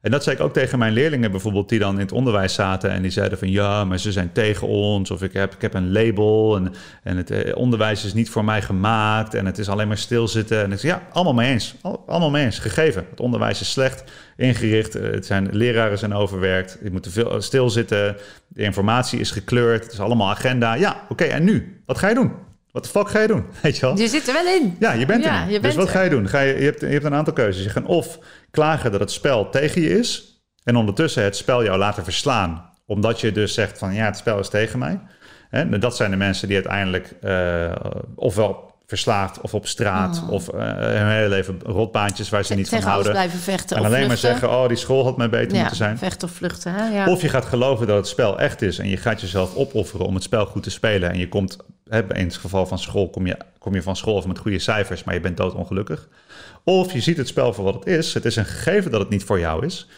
En dat zei ik ook tegen mijn leerlingen bijvoorbeeld, die dan in het onderwijs zaten en die zeiden van ja, maar ze zijn tegen ons of ik heb, ik heb een label en, en het eh, onderwijs is niet voor mij gemaakt en het is alleen maar stilzitten. En ik zei ja, allemaal mee eens, Al- allemaal mee eens, gegeven. Het onderwijs is slecht ingericht, eh, het zijn, leraren zijn overwerkt, je moet te veel eh, stilzitten, de informatie is gekleurd, het is allemaal agenda. Ja, oké, en nu? Wat ga je doen? Wat de fuck ga je doen? Weet je wel? Je zit er wel in. Ja, je bent Ja, er. dus wat er. ga je doen? Ga je, je, hebt, je hebt een aantal keuzes. Je gaat of klagen dat het spel tegen je is... en ondertussen het spel jou laten verslaan... omdat je dus zegt van ja, het spel is tegen mij. Hè, nou, dat zijn de mensen die uiteindelijk eh, ofwel verslaafd of op straat... of eh, hun hele leven rotbaantjes waar ze niet van houden... blijven vechten en alleen maar zeggen, oh, die school had mij beter ja, moeten zijn. vechten of vluchten. Hè? Ja. Of je gaat geloven dat het spel echt is en je gaat jezelf opofferen om het spel goed te spelen. En je komt, in het geval van school, kom je, kom je van school af met goede cijfers, maar je bent doodongelukkig. Of je ziet het spel voor wat het is. Het is een gegeven dat het niet voor jou is.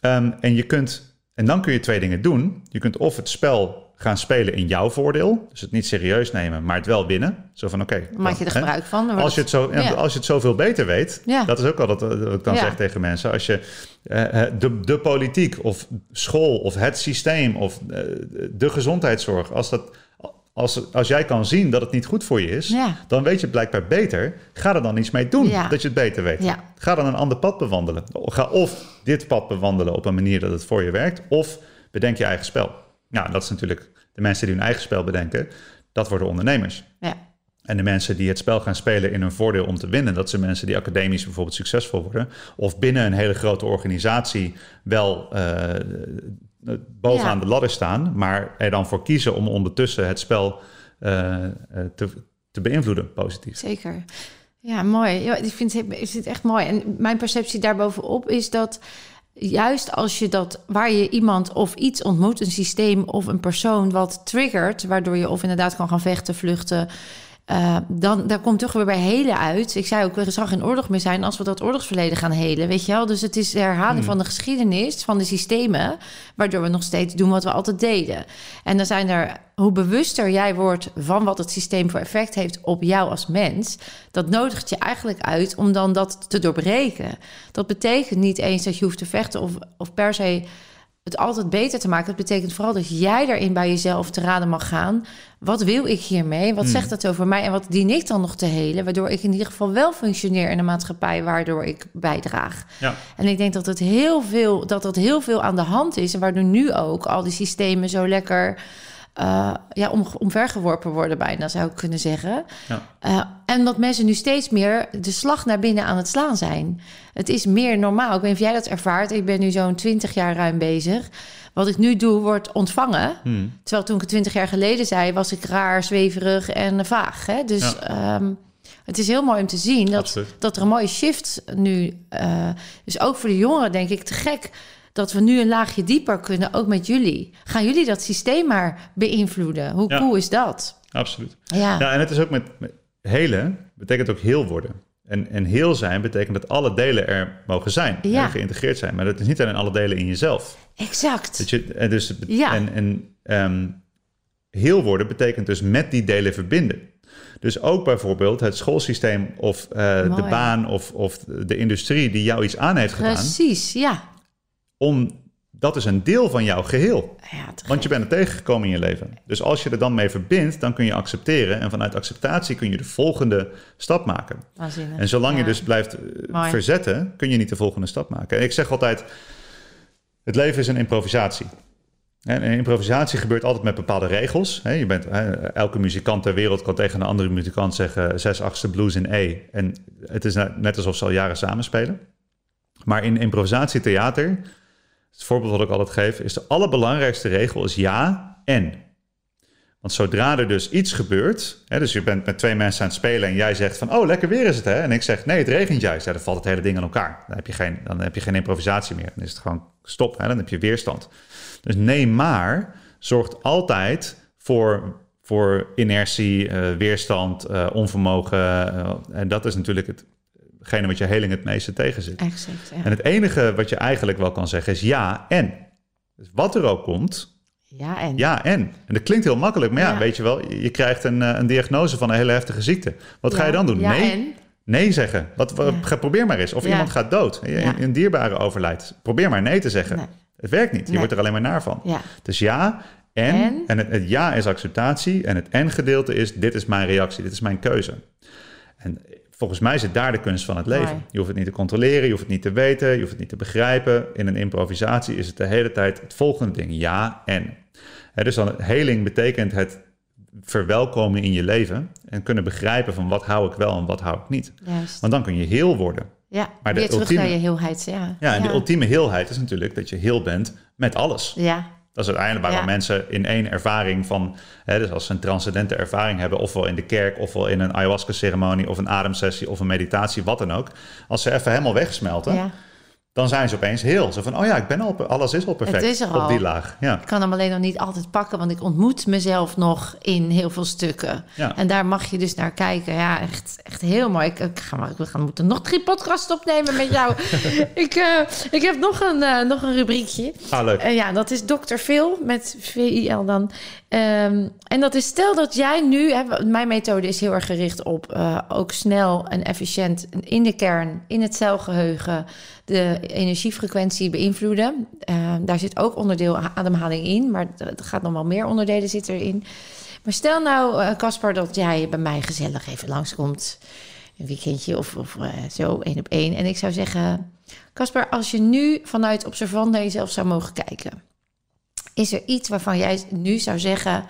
Ehm, en je kunt En dan kun je twee dingen doen. Je kunt of het spel gaan spelen in jouw voordeel. Dus het niet serieus nemen, maar het wel winnen. Zo van, oké. Maak je er hè? gebruik van. Als je, het zo, Ja. als je het zoveel beter weet, Ja. dat is ook altijd wat ik dan Ja. zeg tegen mensen. Als je eh, eh, de, de politiek of school of het systeem of eh, de gezondheidszorg, als, dat, als, als jij kan zien dat het niet goed voor je is, Ja. dan weet je het blijkbaar beter. Ga er dan iets mee doen Ja. dat je het beter weet. Ja. Ga dan een ander pad bewandelen. Ga of dit pad bewandelen op een manier dat het voor je werkt, of bedenk je eigen spel. Nou, dat is natuurlijk de mensen die hun eigen spel bedenken. Dat worden ondernemers. Ja. En de mensen die het spel gaan spelen in hun voordeel om te winnen, dat zijn mensen die academisch bijvoorbeeld succesvol worden. Of binnen een hele grote organisatie wel eh, bovenaan Ja. de ladder staan, maar er dan voor kiezen om ondertussen het spel eh, eh, te, te beïnvloeden positief. Zeker. Ja, mooi. Ja, ik vind het, ik vind het echt mooi. En mijn perceptie daarbovenop is dat juist als je dat waar je iemand of iets ontmoet, een systeem of een persoon wat triggert, waardoor je of inderdaad kan gaan vechten, vluchten. Eh, dan daar komt toch weer bij helen uit. Ik zei ook, er zal geen oorlog meer zijn als we dat oorlogsverleden gaan helen. Weet je wel? Dus het is de herhaling van de geschiedenis, van de systemen, waardoor we nog steeds doen wat we altijd deden. En dan zijn er, hoe bewuster jij wordt van wat het systeem voor effect heeft op jou als mens, dat nodigt je eigenlijk uit om dan dat te doorbreken. Dat betekent niet eens dat je hoeft te vechten of, of per se het altijd beter te maken. Het betekent vooral dat jij daarin bij jezelf te raden mag gaan. Wat wil ik hiermee? Wat zegt dat over mij? En wat dien ik dan nog te helen? Waardoor ik in ieder geval wel functioneer in de maatschappij waardoor ik bijdraag. Ja. En ik denk dat het heel veel, dat dat heel veel aan de hand is. En waardoor nu ook al die systemen zo lekker eh, ja, om, omvergeworpen worden, bijna zou ik kunnen zeggen. Ja. Eh, en dat mensen nu steeds meer de slag naar binnen aan het slaan zijn. Het is meer normaal. Ik weet niet of jij dat ervaart. Ik ben nu zo'n 20 jaar ruim bezig. Wat ik nu doe, wordt ontvangen. Hmm. Terwijl toen ik het 20 jaar geleden zei, was ik raar, zweverig en vaag. Hè? Dus Ja. ehm, het is heel mooi om te zien dat, Absoluut. dat er een mooie shift nu. eh dus ook voor de jongeren denk ik te gek dat we nu een laagje dieper kunnen, ook met jullie. Gaan jullie dat systeem maar beïnvloeden? Hoe Ja. cool is dat? Absoluut. Ja, Ja, en het is ook met, met helen, betekent ook heel worden. En, en heel zijn betekent dat alle delen er mogen zijn, Ja. en geïntegreerd zijn. Maar dat is niet alleen alle delen in jezelf. exact. Dat je, en dus, het- Ja. En, en ehm, heel worden betekent dus met die delen verbinden. Dus ook bijvoorbeeld het schoolsysteem of eh, de baan of, of de industrie die jou iets aan heeft gedaan. Precies, ja. Om, dat is een deel van jouw geheel. ja Want je bent er tegengekomen in je leven. Dus als je er dan mee verbindt, dan kun je accepteren. En vanuit acceptatie kun je de volgende stap maken. Waanzinnig. En zolang je dus blijft eh, Mooi. verzetten, kun je niet de volgende stap maken. En ik zeg altijd, het leven is een improvisatie. En improvisatie gebeurt altijd met bepaalde regels. Je bent, elke muzikant ter wereld kan tegen een andere muzikant zeggen... zes achtste blues in E. En het is net alsof ze al jaren samenspelen. Maar in improvisatietheater, het voorbeeld wat ik altijd geef... is de allerbelangrijkste regel is ja en. Want zodra er dus iets gebeurt... Hè, dus je bent met twee mensen aan het spelen... en jij zegt van, oh, lekker weer is het, hè? En ik zeg, nee, het regent juist. Dan valt het hele ding aan elkaar. Dan heb je geen, dan heb je geen improvisatie meer. Dan is het gewoon stop, hè? dan heb je weerstand. Dus nee, maar zorgt altijd voor, voor inertie, eh, weerstand, eh, onvermogen. eh, en dat is natuurlijk hetgene wat je heling het meeste tegen zit. Exact, ja. En het enige wat je eigenlijk wel kan zeggen is ja en. Dus wat er ook komt, ja, en? ja en. En dat klinkt heel makkelijk, maar ja, Ja. weet je wel, je krijgt een, eh, een diagnose van een hele heftige ziekte. Wat ga je dan doen? Nee, en? nee zeggen. Wat, wat- probeer maar eens. Of iemand gaat dood, een, een dierbare overlijdt. Probeer maar nee te zeggen. Nee. Het werkt niet. Je Nee. wordt er alleen maar naar van. Ja, Dus ja en. En? En, het, het ja is acceptatie. En het en gedeelte is dit is mijn reactie, dit is mijn keuze. En volgens mij zit daar de kunst van het leven. Je hoeft het niet te controleren, je hoeft het niet te weten, je hoeft het niet te begrijpen. In een improvisatie is het de hele tijd het volgende ding, ja en. Dus dan heling betekent het verwelkomen in je leven en kunnen begrijpen van wat hou ik wel en wat hou ik niet. juist. Want dan kun je heel worden. Ja, maar de weer terug ultieme- naar je heelheid. Ja, Ja, en de ultieme heelheid is natuurlijk dat je heel bent met alles. Ja, Dat is uiteindelijk waarom Ja. mensen in één ervaring van, hè, dus als ze een transcendente ervaring hebben, ofwel in de kerk, ofwel in een ayahuasca-ceremonie, of een ademsessie, of een meditatie, wat dan ook. Als ze even helemaal wegsmelten, ja. Dan zijn ze opeens heel. Zo van, oh ja, ik ben al, alles is al perfect Het is er op al. die laag. Ja. Ik kan hem alleen nog niet altijd pakken, want ik ontmoet mezelf nog in heel veel stukken. Ja. En daar mag je dus naar kijken. Ja, echt, echt heel mooi. Ik, ik ga, maar- we gaan moeten nog drie podcasts opnemen met jou. ik, eh, ik heb nog een, eh, nog een rubriekje. Ah, leuk. Eh, ja, dat is Dr. Phil met VIL dan. Ehm, en dat is stel dat jij nu, hè, mijn methode is heel erg gericht op ook snel en efficiënt in de kern, in het celgeheugen, de energiefrequentie beïnvloeden. Eh, daar zit ook onderdeel ademhaling in, maar er gaat nog wel meer onderdelen zitten erin. Maar stel nou, eh, Caspar, dat jij bij mij gezellig even langskomt. Een weekendje of, of eh, zo, één op één. En ik zou zeggen, Caspar, als je nu vanuit observant naar jezelf zou mogen kijken. Is er iets waarvan jij nu zou zeggen...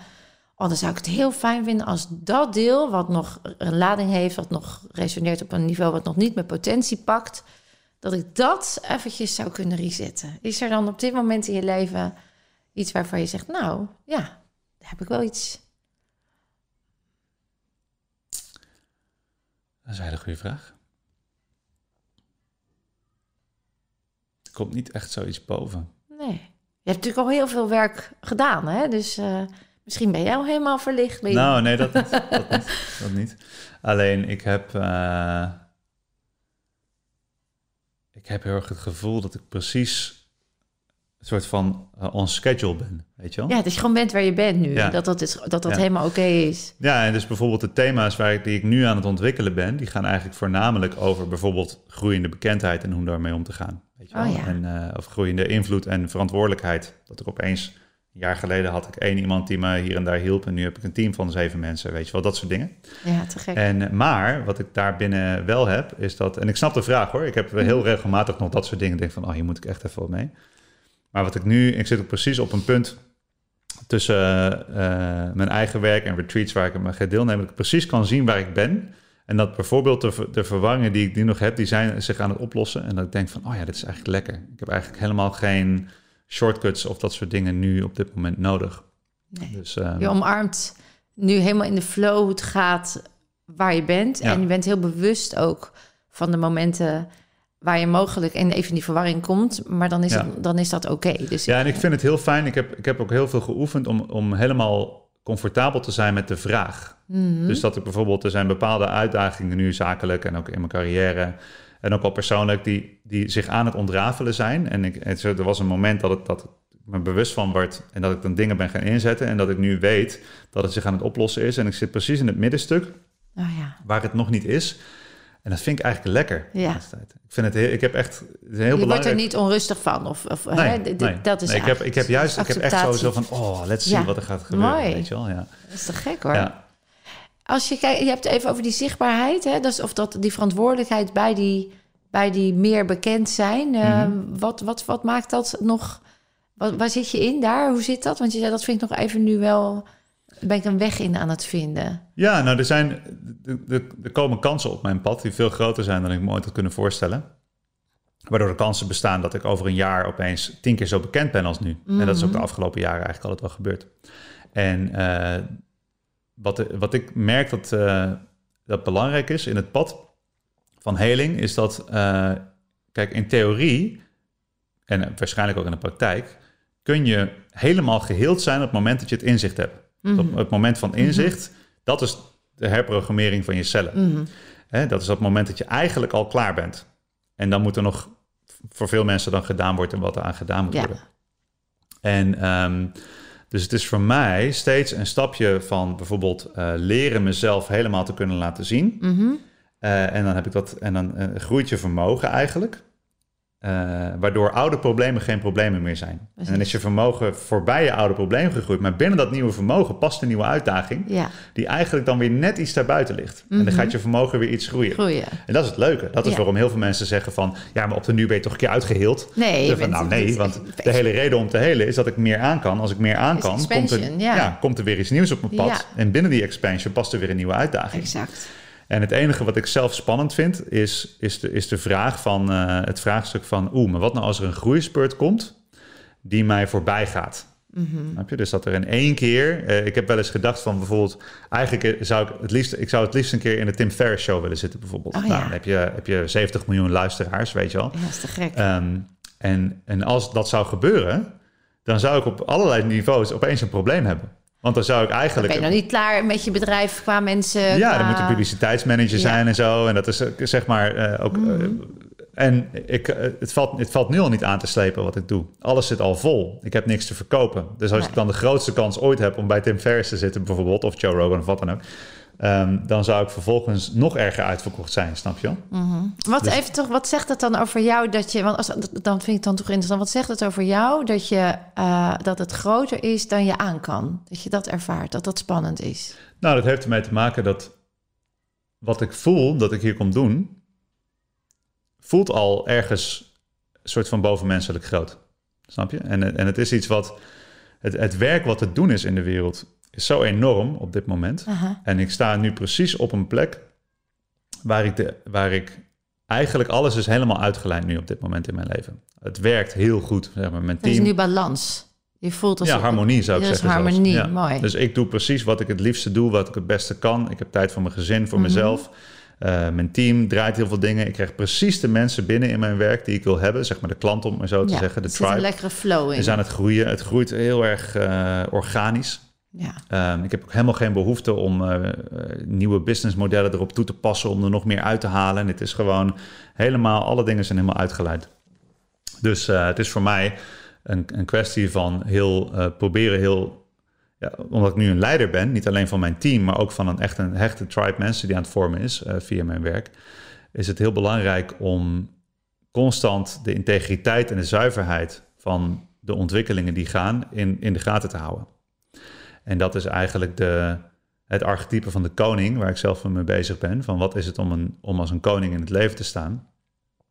Oh, dan zou ik het heel fijn vinden als dat deel... wat nog een lading heeft, wat nog resoneert op een niveau... wat nog niet mijn potentie pakt... dat ik dat eventjes zou kunnen resetten. Is er dan op dit moment in je leven iets waarvan je zegt... nou, ja, daar heb ik wel iets... Dat is een hele goede vraag. Er komt niet echt zoiets boven. Nee. Je hebt natuurlijk al heel veel werk gedaan, hè? Dus eh, misschien ben jij al helemaal verlicht. Nou, nee, dat niet. dat, niet, dat niet. Alleen, ik heb... eh, ik heb heel erg het gevoel dat ik precies... een soort van eh, on schedule ben, weet je wel? Ja, dat je gewoon bent waar je bent nu. Ja. Dat dat, is, dat, dat Ja. helemaal oké is. Ja, en dus bijvoorbeeld de thema's waar ik, die ik nu aan het ontwikkelen ben, die gaan eigenlijk voornamelijk over bijvoorbeeld groeiende bekendheid en hoe daarmee om te gaan. Weet je wel? Oh ja. En eh, of groeiende invloed en verantwoordelijkheid. Dat ik opeens, een jaar geleden had ik één iemand die me hier en daar hielp en nu heb ik een team van zeven mensen, weet je wel, dat soort dingen. Ja, te gek. En, eh, maar wat ik daar binnen wel heb, is dat, en ik snap de vraag hoor, ik heb heel regelmatig nog dat soort dingen, denk van, oh hier moet ik echt even wat mee. Maar wat ik nu, ik zit ook precies op een punt tussen eh, mijn eigen werk en retreats waar ik aan ga deelnemen, dat ik precies kan zien waar ik ben. En dat bijvoorbeeld de, de verwarringen die ik nu nog heb, die zijn zich aan het oplossen. En dat ik denk van, oh ja, dit is eigenlijk lekker. Ik heb eigenlijk helemaal geen shortcuts of dat soort dingen nu op dit moment nodig. Nee. Dus ehm, Je omarmt nu helemaal in de flow hoe het gaat waar je bent. Ja. En je bent heel bewust ook van de momenten waar je mogelijk en even in die verwarring komt. Maar dan is, Ja. het, dan is dat oké. Dus Ja, en ik vind het heel fijn. Ik heb, ik heb ook heel veel geoefend om, om helemaal comfortabel te zijn met de vraag. Mhm. Dus dat ik bijvoorbeeld, er zijn bepaalde uitdagingen nu zakelijk en ook in mijn carrière en ook al persoonlijk die, die zich aan het ontrafelen zijn. En ik, het, er was een moment dat, het, dat me bewust van word en dat ik dan dingen ben gaan inzetten en dat ik nu weet dat het zich aan het oplossen is. En ik zit precies in het middenstuk Oh ja. waar het nog niet is. En dat vind ik eigenlijk lekker. Ja. tijd. Ik vind het heel, ik heb echt het heel je wordt belangrijk. er niet onrustig van. Of, of, Nee, hè, nee. dat is Nee, ik, heb, ik heb juist ik heb echt sowieso van, oh, let's see Ja. wat er gaat gebeuren. Mooi. Weet je wel, ja. Dat is te gek hoor. ja. Als je kijkt, je hebt het even over die zichtbaarheid, hè? Dus of dat die verantwoordelijkheid bij die, bij die meer bekend zijn. Eh, Mhm. wat, wat, wat maakt dat nog? Wat, waar zit je in daar? Hoe zit dat? Want je zei dat vind ik nog even nu wel. Ben ik een weg in aan het vinden? Ja, nou, er, zijn, er, komen kansen op mijn pad die veel groter zijn dan ik me ooit had kunnen voorstellen. Waardoor de kansen bestaan dat ik over een jaar opeens tien keer zo bekend ben als nu. En dat is ook de afgelopen jaren eigenlijk altijd wel gebeurd. En eh, wat, wat ik merk dat, eh, dat belangrijk is in het pad van heling, is dat, eh, kijk, in theorie en waarschijnlijk ook in de praktijk, kun je helemaal geheeld zijn op het moment dat je het inzicht hebt. Op het moment van inzicht, dat is de herprogrammering van je cellen. Mhm. Dat is op het moment dat je eigenlijk al klaar bent. En dan moet er nog voor veel mensen dan gedaan worden wat er aan gedaan moet Ja. worden. En ehm, dus het is voor mij steeds een stapje van bijvoorbeeld eh, leren mezelf helemaal te kunnen laten zien. Mhm. Eh, en dan heb ik dat, en dan eh, groeit je vermogen eigenlijk. Eh, waardoor oude problemen geen problemen meer zijn. En dan is je vermogen voorbij je oude probleem gegroeid. Maar binnen dat nieuwe vermogen past een nieuwe uitdaging. Ja, Die eigenlijk dan weer net iets daarbuiten ligt. En dan gaat je vermogen weer iets groeien. groeien. En dat is het leuke. Dat is Ja. waarom heel veel mensen zeggen van... ja, maar op de nu ben je toch een keer uitgeheeld? Nee, je Van, bent- nou nee, want de hele reden om te helen is dat ik meer aan kan. Als ik meer aan kan, komt er, ja. komt er weer iets nieuws op mijn pad. En binnen die expansion past er weer een nieuwe uitdaging. Exact. En het enige wat ik zelf spannend vind, is, is, de, is de vraag van eh, het vraagstuk van... oeh, maar wat nou als er een groeispurt komt die mij voorbij gaat? Snap je? Dus dat er in één keer... eh, ik heb wel eens gedacht van bijvoorbeeld... Eigenlijk zou ik het liefst... Ik zou het liefst een keer in de Tim Ferriss show willen zitten bijvoorbeeld. Oh, nou, dan heb je, heb je 70 miljoen luisteraars, weet je wel. Ja, dat is te gek. Ehm, en, en als dat zou gebeuren... dan zou ik op allerlei niveaus opeens een probleem hebben. Want dan zou ik eigenlijk... ben je nog niet klaar met je bedrijf qua mensen? Ja, qua- dan moet een publiciteitsmanager Ja. zijn en zo. En dat is eh, zeg maar eh, ook. Mhm. eh, en ik, het, valt, het valt nu al niet aan te slepen wat ik doe. Alles zit al vol. Ik heb niks te verkopen. Dus als Nee. ik dan de grootste kans ooit heb om bij Tim Ferriss te zitten, bijvoorbeeld, of Joe Rogan of wat dan ook, ehm, dan zou ik vervolgens nog erger uitverkocht zijn, snap je? Wat, Dus- even toch, wat zegt het dan over jou dat je... Want als, dan vind ik het dan toch interessant. Wat zegt het over jou dat, je, eh, dat het groter is dan je aan kan? Dat je dat ervaart, dat dat spannend is? Nou, dat heeft ermee te maken dat wat ik voel dat ik hier kom doen, voelt al ergens een soort van bovenmenselijk groot. Snap je? En, en het is iets wat. Het, het werk wat te doen is in de wereld is zo enorm op dit moment. Aha. En ik sta nu precies op een plek waar ik, de, waar ik eigenlijk alles is helemaal uitgelijnd nu op dit moment in mijn leven. Het werkt heel goed, zeg maar. Mijn Er is team. nu balans. Je voelt als Ja, harmonie zou ik zeggen. harmonie, Ja. mooi. Dus ik doe precies wat ik het liefste doe, wat ik het beste kan. Ik heb tijd voor mijn gezin, voor Mhm. mezelf. Eh, mijn team draait heel veel dingen. Ik krijg precies de mensen binnen in mijn werk die ik wil hebben. Zeg maar de klant, om maar zo te ja, zeggen. De er zit een tribe lekkere flow in. is aan het groeien. Het groeit heel erg eh, organisch. Ja. Ehm, ik heb ook helemaal geen behoefte om eh, nieuwe businessmodellen erop toe te passen... om er nog meer uit te halen. En het is gewoon helemaal... Alle dingen zijn helemaal uitgeleid. Dus eh, het is voor mij een, een kwestie van heel proberen heel... Ja, omdat ik nu een leider ben, niet alleen van mijn team... maar ook van een echt een hechte tribe mensen die aan het vormen is via mijn werk... is het heel belangrijk om constant de integriteit en de zuiverheid... van de ontwikkelingen die gaan in, in de gaten te houden. En dat is eigenlijk de, het archetype van de koning, waar ik zelf mee bezig ben. Van wat is het om, een, om als een koning in het leven te staan?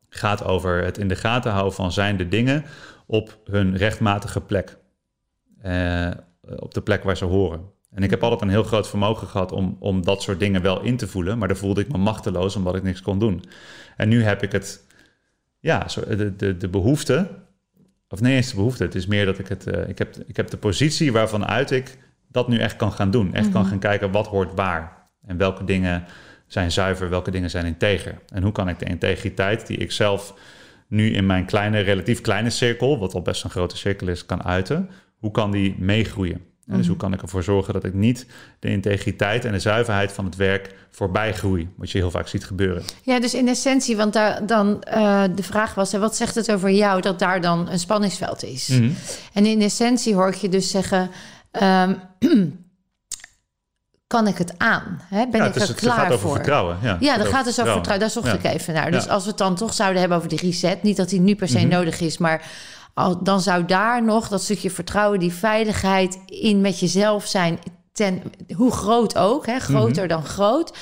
Gaat over het in de gaten houden van zijn de dingen op hun rechtmatige plek. Eh, op de plek waar ze horen. En ik heb altijd een heel groot vermogen gehad om, om dat soort dingen wel in te voelen. Maar dan voelde ik me machteloos omdat ik niks kon doen. En nu heb ik het, ja, de, de, de behoefte. Of nee eens de behoefte. Het is meer dat ik het. eh, ik, heb, ik heb de positie waarvan uit ik dat nu echt kan gaan doen. Echt kan gaan kijken wat hoort waar. En welke dingen zijn zuiver, welke dingen zijn integer. En hoe kan ik de integriteit die ik zelf nu in mijn kleine, relatief kleine cirkel, wat al best een grote cirkel is, kan uiten. Hoe kan die meegroeien? En Dus hoe kan ik ervoor zorgen dat ik niet de integriteit en de zuiverheid van het werk voorbij groei? Wat je heel vaak ziet gebeuren. Ja, dus in essentie, want daar, dan eh, de vraag was: hè, wat zegt het over jou dat daar dan een spanningsveld is? Mhm. En in essentie hoor ik je dus zeggen: ehm, kan ik het aan? Hè? Ben ja, ik het, is, er het klaar gaat over voor? vertrouwen. Ja, Ja, dat gaat dus over vertrouwen. Daar zocht Ja. ik even naar. Dus Ja. als we het dan toch zouden hebben over die reset, niet dat die nu per se Mhm. nodig is, maar al, dan zou daar nog dat stukje vertrouwen, die veiligheid in met jezelf zijn, ten, hoe groot ook, hè, groter dan groot.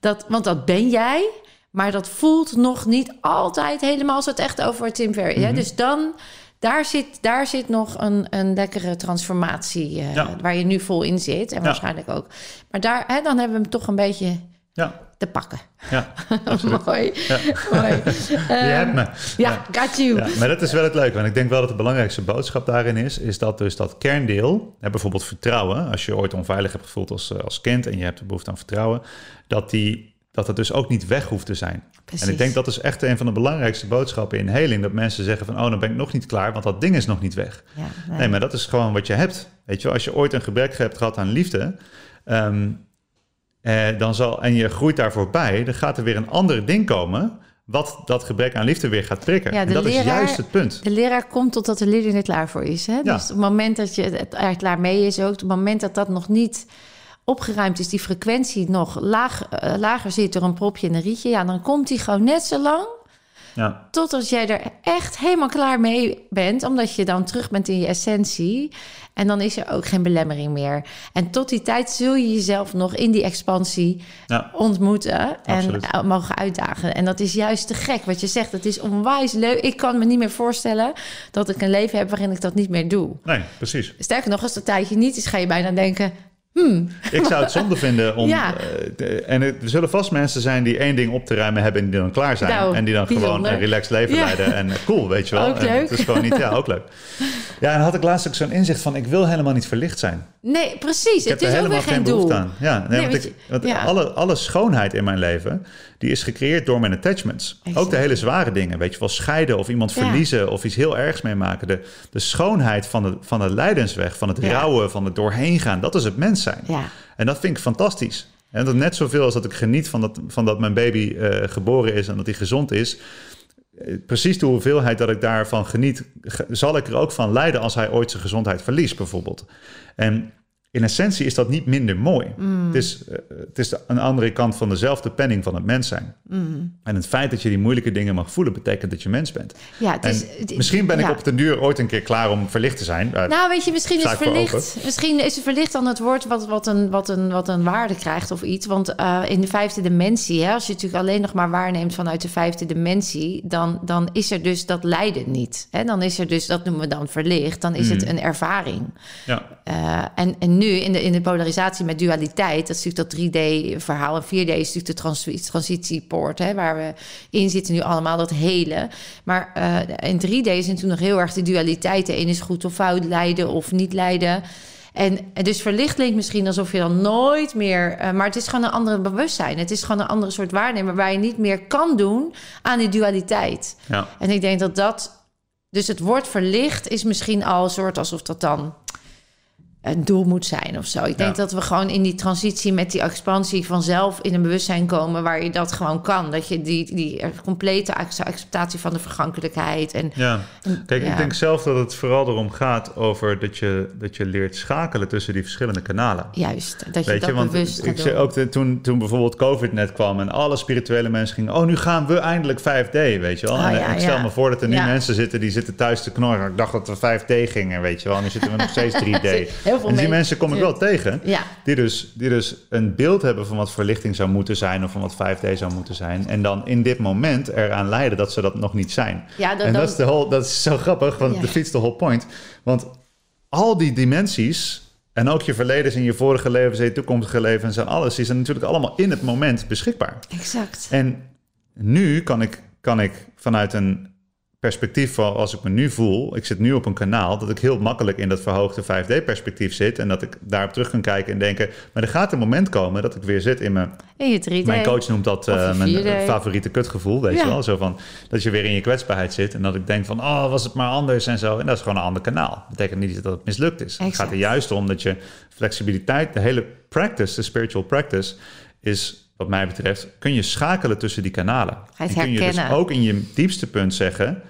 Dat, want dat ben jij, maar dat voelt nog niet altijd helemaal als het echt over Tim Ferriss. hè. Dus dan, daar zit, daar zit nog een, een lekkere transformatie eh, Ja. waar je nu vol in zit. En Ja. waarschijnlijk ook. Maar daar, hè, dan hebben we hem toch een beetje Ja, te pakken. ja. Mooi. Ja. Mooi. Je hebt me. Ja, got you. Ja, maar dat is wel het leuke. Want ik denk wel dat de belangrijkste boodschap daarin is... is dat dus dat kerndeel, hè, bijvoorbeeld vertrouwen... als je ooit onveilig hebt gevoeld als, eh, als kind... en je hebt de behoefte aan vertrouwen... dat, die, dat het dus ook niet weg hoeft te zijn. Precies. En ik denk dat is echt een van de belangrijkste boodschappen in heling... dat mensen zeggen van, oh, dan ben ik nog niet klaar... want dat ding is nog niet weg. Ja, nee. Nee, maar dat is gewoon wat je hebt. Weet je, als je ooit een gebrek hebt gehad aan liefde... ehm, eh, dan zal, en je groeit daar voorbij... dan gaat er weer een ander ding komen... wat dat gebrek aan liefde weer gaat prikken. Ja, en dat is juist het punt. De leraar komt totdat de leerling er klaar voor is. Hè? Ja. Dus op het moment dat je het er klaar mee is ook... op het moment dat dat nog niet opgeruimd is... die frequentie nog laag, eh, lager zit door een propje en een rietje... ja, dan komt die gewoon net zo lang... Ja, totdat jij er echt helemaal klaar mee bent... omdat je dan terug bent in je essentie... en dan is er ook geen belemmering meer. En tot die tijd zul je jezelf nog in die expansie ja, ontmoeten en Absoluut. eh, mogen uitdagen. En dat is juist te gek wat je zegt. Het is onwijs leuk. Ik kan me niet meer voorstellen dat ik een leven heb waarin ik dat niet meer doe. nee, precies. Sterker nog, als een tijdje niet is, ga je bijna denken... Hmm. Ik zou het zonde vinden om. Ja. eh, en er zullen vast mensen zijn die één ding op te ruimen hebben en die dan klaar zijn. Nou, en die dan gewoon een relaxed leven Ja. leiden. En cool, weet je wel. Ook leuk. Het is gewoon niet, ja, ook leuk. Ja, en dan had ik laatst ook zo'n inzicht van: ik wil helemaal niet verlicht zijn. Nee, precies. Ik heb het er is ook weer helemaal geen geen doel. behoefte aan. Ja, nee, Nee, want ik, want ja. alle, alle schoonheid in mijn leven, die is gecreëerd door mijn attachments. Exact. Ook de hele zware dingen, weet je wel, scheiden of iemand Ja. verliezen of iets heel ergs meemaken. De, de schoonheid van de, van de lijdensweg, van het Ja. rouwen, van het doorheen gaan, dat is het mens zijn. Ja. En dat vind ik fantastisch. En dat net zoveel als dat ik geniet van dat, van dat mijn baby eh, geboren is en dat hij gezond is. eh, Precies de hoeveelheid dat ik daarvan geniet, ge- zal ik er ook van lijden als hij ooit zijn gezondheid verliest, bijvoorbeeld. En in essentie is dat niet minder mooi. Mm. Het is, eh, het is de, een andere kant van dezelfde penning van het mens zijn. Mm. En het feit dat je die moeilijke dingen mag voelen, betekent dat je mens bent. Ja, het is, het- misschien ben ik op den duur ooit een keer klaar om verlicht te zijn. Nou, weet je, misschien is verlicht. Misschien is verlicht dan het woord wat, wat, een, wat, een, wat een waarde krijgt of iets. Want eh, in de vijfde dimensie, hè, als je natuurlijk alleen nog maar waarneemt vanuit de vijfde dimensie, dan, dan is er dus dat lijden niet. Hè? Dan is er dus, dat noemen we dan verlicht, dan is het een ervaring. ja. Eh, en, en nu in de, in de polarisatie met dualiteit, dat is natuurlijk dat 3D-verhaal. En 4D is natuurlijk de trans transitiepoort, hè, waar we in zitten nu allemaal, dat hele. Maar eh, in 3D is natuurlijk nog heel erg de dualiteit. De een is goed of fout, lijden of niet lijden. En, en dus verlicht klinkt misschien alsof je dan nooit meer... eh, maar het is gewoon een andere bewustzijn. Het is gewoon een andere soort waarnemen... waar je niet meer kan doen aan die dualiteit. Ja. En ik denk dat dat... Dus het woord verlicht is misschien al een soort alsof dat dan een doel moet zijn of zo. Ik denk Ja. dat we gewoon in die transitie met die expansie vanzelf in een bewustzijn komen waar je dat gewoon kan. Dat je die, die complete ac- acceptatie van de vergankelijkheid en Ja, kijk, ja. ik denk zelf dat het vooral erom gaat over dat je, dat je leert schakelen tussen die verschillende kanalen. juist dat je Weet dat je, want bewust ik zei ook de- toen, toen bijvoorbeeld COVID net kwam en alle spirituele mensen gingen, oh, nu gaan we eindelijk 5D, weet je wel. Ah, ja, ik stel me voor dat er nu mensen zitten die zitten thuis te knorren. Ik dacht dat we 5D gingen, weet je wel. En nu zitten we nog steeds 3D. Heel veel en die mensen kom ik wel tegen. Ja, Die dus, die dus een beeld hebben van wat verlichting zou moeten zijn of van wat 5D zou moeten zijn. En dan in dit moment eraan leiden dat ze dat nog niet zijn. ja dan, En dan- dat is, de whole, dat is zo grappig, want de fiets de whole point. Want al die dimensies, en ook je verleden en je vorige levens en je toekomstige levens en alles, die zijn natuurlijk allemaal in het moment beschikbaar. exact. En nu kan ik, kan ik vanuit een perspectief van als ik me nu voel, ik zit nu op een kanaal, dat ik heel makkelijk in dat verhoogde 5D-perspectief zit en dat ik daarop terug kan kijken en denken, maar er gaat een moment komen dat ik weer zit in mijn In je 3D. mijn coach noemt dat eh, mijn 4D. favoriete kutgevoel, weet Ja. je wel? Zo van, dat je weer in je kwetsbaarheid zit en dat ik denk van, oh, was het maar anders en zo. En dat is gewoon een ander kanaal. Dat betekent niet dat het mislukt is. Het gaat er juist om dat je flexibiliteit, de hele practice, de spiritual practice, is wat mij betreft, kun je schakelen tussen die kanalen. En kun je dus ook in je diepste punt zeggen,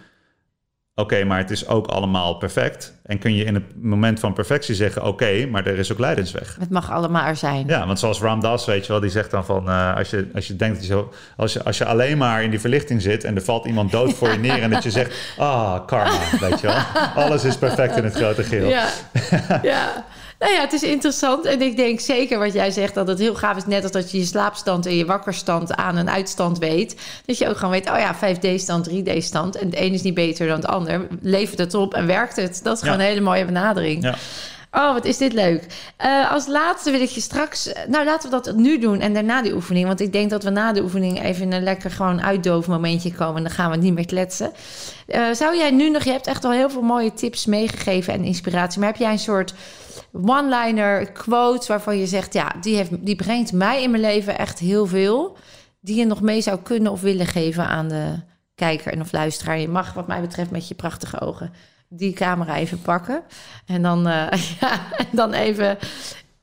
oké, maar het is ook allemaal perfect. En kun je in het moment van perfectie zeggen, oké, maar er is ook lijdensweg. Het mag allemaal er zijn. Ja, want zoals Ram Dass, weet je wel, die zegt dan van... eh, als, je, als je denkt dat je zo... Als je, als je alleen maar in die verlichting zit... en er valt iemand dood voor je neer... en dat je zegt, ah, karma, weet je wel. Alles is perfect in het grote geheel. Ja, ja. Nou ja, het is interessant. En ik denk zeker wat jij zegt, dat het heel gaaf is. Net als dat je je slaapstand en je wakkerstand aan een uitstand weet. Dat je ook gewoon weet, oh ja, 5D-stand, 3D-stand. En het een is niet beter dan het ander. Levert het op en werkt het. Dat is gewoon Ja. een hele mooie benadering. Ja. Oh, wat is dit leuk. Eh, als laatste wil ik je straks... Nou, laten we dat nu doen en daarna die oefening. Want ik denk dat we na de oefening even in een lekker gewoon uitdoof momentje komen. En dan gaan we niet meer kletsen. Eh, zou jij nu nog... Je hebt echt al heel veel mooie tips meegegeven en inspiratie. Maar heb jij een soort one-liner quote waarvan je zegt... Ja, die, heeft, die brengt mij in mijn leven echt heel veel. Die je nog mee zou kunnen of willen geven aan de kijker en of luisteraar. Je mag wat mij betreft met je prachtige ogen die camera even pakken. En dan, eh, ja, en dan even...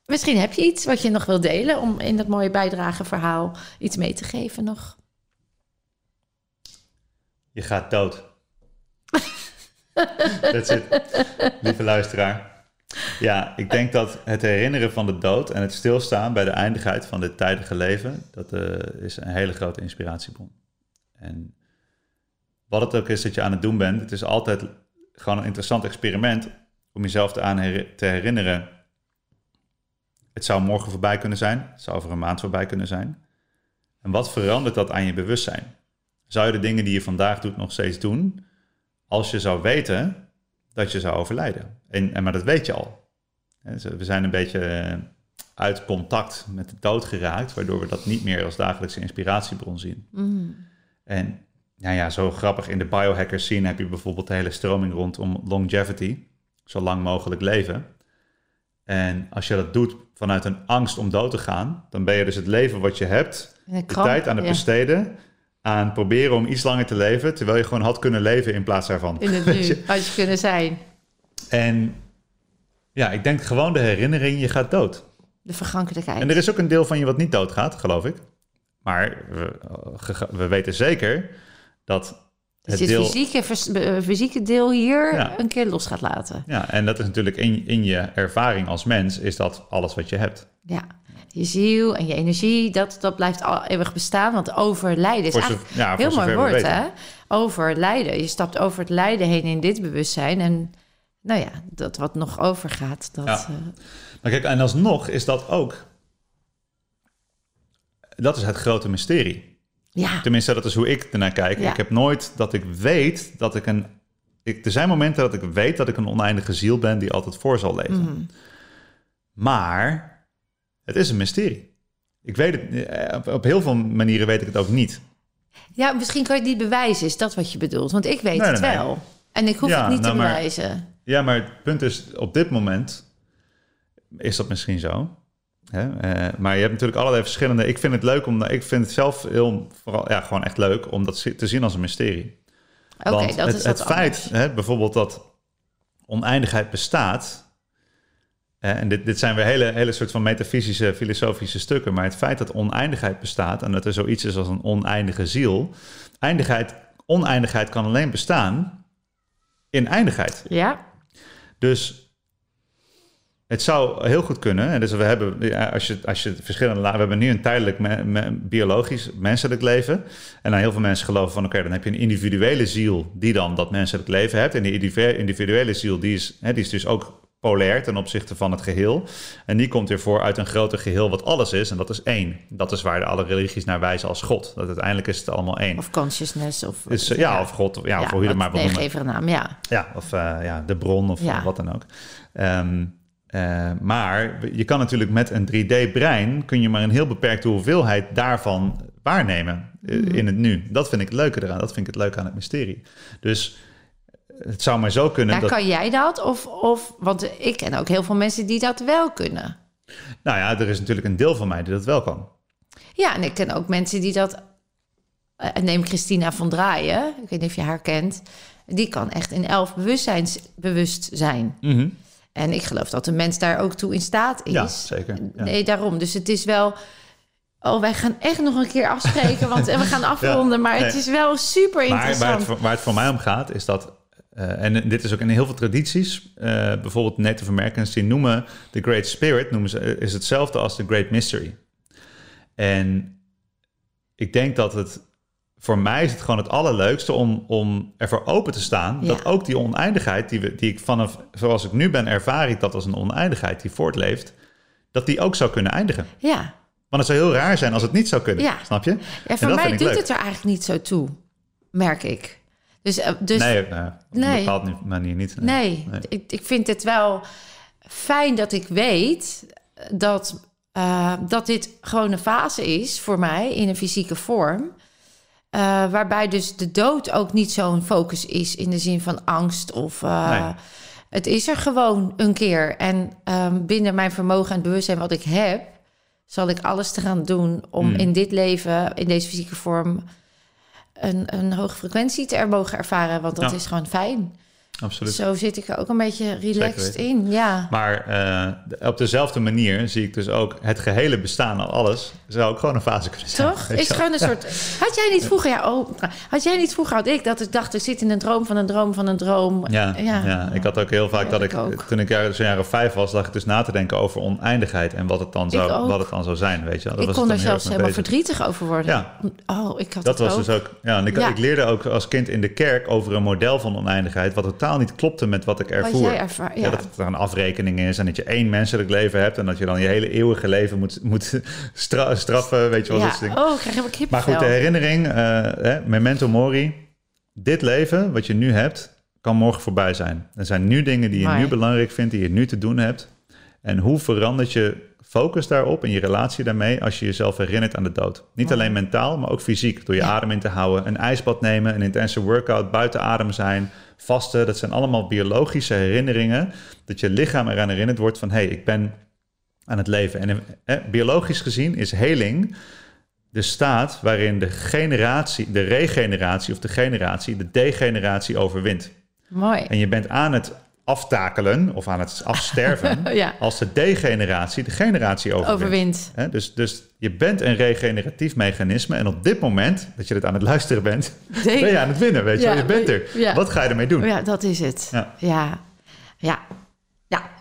Misschien heb je iets wat je nog wil delen... om in dat mooie bijdrageverhaal iets mee te geven nog. Je gaat dood. That's it. Lieve luisteraar. Ja, ik denk dat het herinneren van de dood... en het stilstaan bij de eindigheid van dit tijdige leven... dat eh, is een hele grote inspiratiebron. En wat het ook is dat je aan het doen bent... het is altijd gewoon een interessant experiment... om jezelf te, aan te herinneren... het zou morgen voorbij kunnen zijn... het zou over een maand voorbij kunnen zijn... En wat verandert dat aan je bewustzijn? Zou je de dingen die je vandaag doet nog steeds doen... als je zou weten dat je zou overlijden? En, en, maar dat weet je al. We zijn een beetje... eh, uit contact met de dood geraakt, waardoor we dat niet meer als dagelijkse inspiratiebron zien. En nou ja, zo grappig in de biohackers scene heb je bijvoorbeeld de hele stroming rondom longevity, zo lang mogelijk leven. En als je dat doet vanuit een angst om dood te gaan, dan ben je dus het leven wat je hebt, de tijd aan het ja. besteden aan proberen om iets langer te leven, terwijl je gewoon had kunnen leven in plaats daarvan. In het nu, had je kunnen zijn. En ja, ik denk gewoon de herinnering, je gaat dood. De vergankelijkheid. En er is ook een deel van je wat niet doodgaat, geloof ik. Maar we, we weten zeker dat dus deel... fysieke, eh, fysieke deel hier Ja. een keer los gaat laten. Ja, en dat is natuurlijk in, in je ervaring als mens, is dat alles wat je hebt. Ja. Je ziel en je energie, dat, dat blijft al eeuwig bestaan. Want overlijden is zo- eigenlijk ja, heel mooi woord, hè? Overlijden. Je stapt over het lijden heen in dit bewustzijn. En nou ja, dat wat nog overgaat, dat... Ja. eh, Maar kijk, en alsnog is dat ook... Dat is het grote mysterie. Ja. Tenminste, dat is hoe ik ernaar kijk. Ja. Ik heb nooit dat ik weet dat ik een... Ik, er zijn momenten dat ik weet dat ik een oneindige ziel ben die altijd voor zal leven. Mhm. Maar het is een mysterie. Ik weet het, eh, op, op heel veel manieren weet ik het ook niet. Ja, misschien kan je het niet bewijzen, is dat wat je bedoelt? Want ik weet Nee, het nee, nee. wel. En ik hoef Ja, het niet nou, te maar- bewijzen. Ja, maar het punt is, op dit moment is dat misschien zo. Hè? Eh, maar je hebt natuurlijk allerlei verschillende... Ik vind het leuk om... Ik vind het zelf heel, vooral, ja, gewoon echt leuk om dat te zien als een mysterie. Oké, dat het, is het feit, hè, bijvoorbeeld dat oneindigheid bestaat... en dit, dit zijn weer hele, hele soort van metafysische, filosofische stukken... maar het feit dat oneindigheid bestaat... en dat er zoiets is als een oneindige ziel... Eindigheid, oneindigheid kan alleen bestaan in eindigheid. Ja, Dus het zou heel goed kunnen. En dus we hebben, ja, als je, als je verschillende we hebben nu een tijdelijk me- me- biologisch menselijk leven. En dan heel veel mensen geloven van, oké, dan heb je een individuele ziel die dan dat menselijk leven hebt. En die individu- individuele ziel, die is, hè, die is dus ook polair ten opzichte van het geheel. En die komt weer voor uit een groter geheel wat alles is. En dat is één. Dat is waar de alle religies naar wijzen als God. Dat uiteindelijk is het allemaal één. of consciousness. Of, Dus, ja, of God, ja, of hoe je het maar wil noemen. naam, ja. Ja, of eh, ja, de bron of Ja. wat dan ook. Ehm, eh, maar je kan natuurlijk met een 3D-brein... kun je maar een heel beperkte hoeveelheid daarvan waarnemen eh, Mhm. in het nu. Dat vind ik het leuke eraan. Dat vind ik het leuke aan het mysterie. Dus het zou maar zo kunnen dat... kan jij dat? Of, of, want ik ken ook heel veel mensen die dat wel kunnen. Nou ja, er is natuurlijk een deel van mij die dat wel kan. Ja, en ik ken ook mensen die dat... eh, neem Christina van Draaien, ik weet niet of je haar kent. Die kan echt in elf bewustzijns bewust zijn. En ik geloof dat de mens daar ook toe in staat is. Ja, zeker. Ja. Nee, daarom. Dus het is wel... Oh, wij gaan echt nog een keer afspreken, want en we gaan afronden. maar het is wel super Maar waar interessant. het, voor- waar het voor mij om gaat, is dat... eh, en dit is ook in heel veel tradities. eh, bijvoorbeeld Native Americans, die noemen de Great Spirit... Noemen ze, is hetzelfde als de Great Mystery. En ik denk dat het... Voor mij is het gewoon het allerleukste om, om ervoor open te staan... Ja. dat ook die oneindigheid, die, we, die ik vanaf... zoals ik nu ben, ervaar ik dat als een oneindigheid die voortleeft... dat die ook zou kunnen eindigen. Ja, Want het zou heel raar zijn als het niet zou kunnen, Ja. snap je? ja En voor mij doet leuk. het er eigenlijk niet zo toe, merk ik. Dus, eh, dus nee, nou, op een Nee. bepaalde manier niet. Nee, Nee. Ik, ik vind het wel fijn dat ik weet dat, eh, dat dit gewoon een fase is voor mij in een fysieke vorm. Eh, waarbij dus de dood ook niet zo'n focus is in de zin van angst of. eh, Nee. Het is er gewoon een keer. En ehm, binnen mijn vermogen en bewustzijn wat ik heb, zal ik alles te gaan doen om Hmm. in dit leven, in deze fysieke vorm, een, een hoge frequentie te er mogen ervaren. Want dat Ja. is gewoon fijn. Absoluut. Zo zit ik er ook een beetje relaxed in. Ja. Maar eh, op dezelfde manier zie ik dus ook het gehele bestaan al alles zou ook gewoon een fase kunnen zijn. Toch? Is gewoon een soort. Had jij niet vroeger, ja, oh, had jij niet vroeger had ik dat ik dacht, ik zit in een droom van een droom van een droom. Ja, ja. ik had ook heel vaak Ja, dat ik toen ik zo'n of vijf was, lag ik dus na te denken over oneindigheid en wat het dan zou, wat het dan zou zijn, weet je. Dat ik was kon er zelfs helemaal bezig. verdrietig over worden. Ja. Oh, ik had Dat was ook. dus ook, ja, en ik, ik leerde ook als kind in de kerk over een model van oneindigheid, wat totaal niet klopte met wat ik ervoer. jij ervaar- ja. dat het er een afrekening is en dat je één menselijk leven hebt en dat je dan je hele eeuwige leven moet, moet stra- straffen, weet je wel. dat soort Ja. dingen. Oh, ik krijg helemaal Maar goed, de herinnering, eh, hè, memento mori. Dit leven, wat je nu hebt, kan morgen voorbij zijn. Er zijn nu dingen die je Mooi. nu belangrijk vindt, die je nu te doen hebt. En hoe verandert je focus daarop en je relatie daarmee als je jezelf herinnert aan de dood? Niet alleen mentaal, maar ook fysiek. Door je adem in te houden, een ijsbad nemen, een intense workout, buiten adem zijn, vasten. Dat zijn allemaal biologische herinneringen. Dat je lichaam eraan herinnerd wordt van hé, hey, ik ben aan het leven. En eh, biologisch gezien is heling de staat waarin de generatie, de regeneratie of de generatie, de degeneratie overwint. Mooi. En je bent aan het aftakelen of aan het afsterven Ja. als de degeneratie de generatie overwint. Dus, dus je bent een regeneratief mechanisme en op dit moment dat je het aan het luisteren bent, ben je aan het winnen, weet je Ja. Je bent er. ja. Wat ga je ermee doen? Ja, dat is het. Ja. Ja. Ja.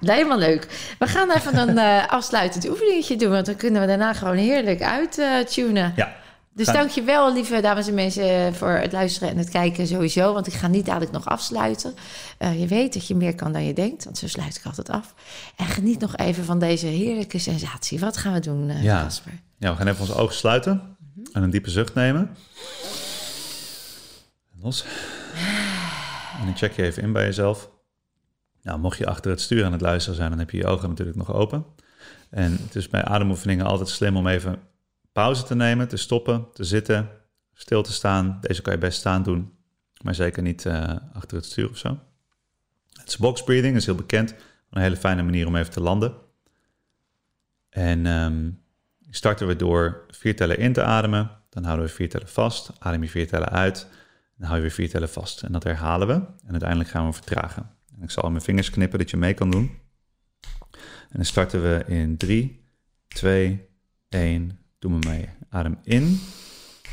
Helemaal leuk. We gaan even een eh, afsluitend oefeningetje doen, want dan kunnen we daarna gewoon heerlijk uittunen. Ja. Dus Gaan- dankjewel, lieve dames en mensen, voor het luisteren en het kijken sowieso. Want ik ga niet dadelijk nog afsluiten. Eh, je weet dat je meer kan dan je denkt, want zo sluit ik altijd af. En geniet nog even van deze heerlijke sensatie. Wat gaan we doen, eh, Ja. Ja, we gaan even onze ogen sluiten en een diepe zucht nemen. En Los. En dan check je even in bij jezelf. Nou, mocht je achter het stuur aan het luisteren zijn, dan heb je je ogen natuurlijk nog open. En het is bij ademoefeningen altijd slim om even pauze te nemen, te stoppen, te zitten, stil te staan. Deze kan je best staan doen, maar zeker niet eh, achter het stuur of zo. Het is box breathing, is heel bekend. Een hele fijne manier om even te landen. En ehm, starten we door vier tellen in te ademen. Dan houden we vier tellen vast. Adem je vier tellen uit. Dan hou je weer vier tellen vast. En dat herhalen we. En uiteindelijk gaan we vertragen. En ik zal mijn vingers knippen dat je mee kan doen. En dan starten we in 3, 2, 1. Doe me mee. Adem in.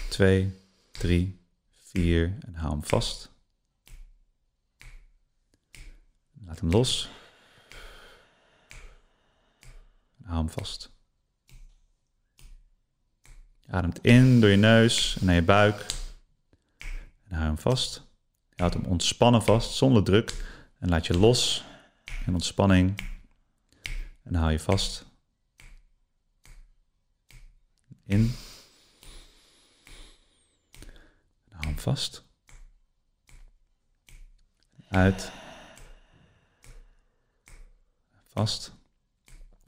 2, 3, 4. En hou hem vast. Laat hem los. En hou hem vast. Ademt in door je neus en naar je buik. En hou hem vast. Je hem ontspannen vast, zonder druk. En laat je los in ontspanning. En hou je vast. In. Hou hem vast. Uit. Vast.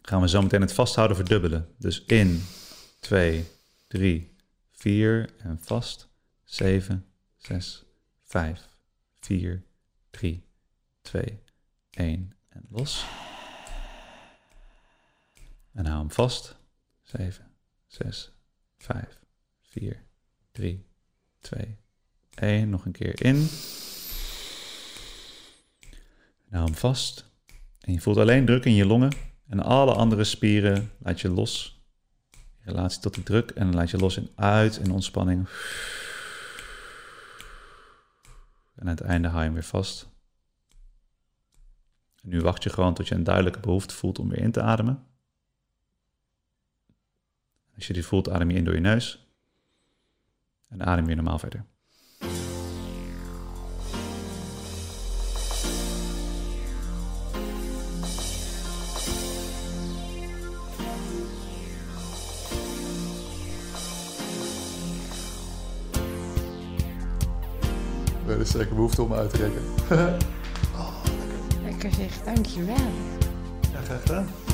Gaan we zo meteen het vasthouden verdubbelen. Dus in, 2, 3, 4 en vast. 7, 6, 5, 4, 3, 2, 1 en los. En hou hem vast. 7, 6, 5, 4, 3, 2, 1. Nog een keer in. En hou hem vast. En je voelt alleen druk in je longen. En alle andere spieren laat je los. In relatie tot de druk. En laat je los in uit in ontspanning. En aan het einde hou je hem weer vast. En nu wacht je gewoon tot je een duidelijke behoefte voelt om weer in te ademen. Als je die voelt, adem je in door je neus. En adem weer normaal verder. We hebben zeker behoefte om uit te rekken. Lekker zeg, dankjewel. Ja, graag gedaan.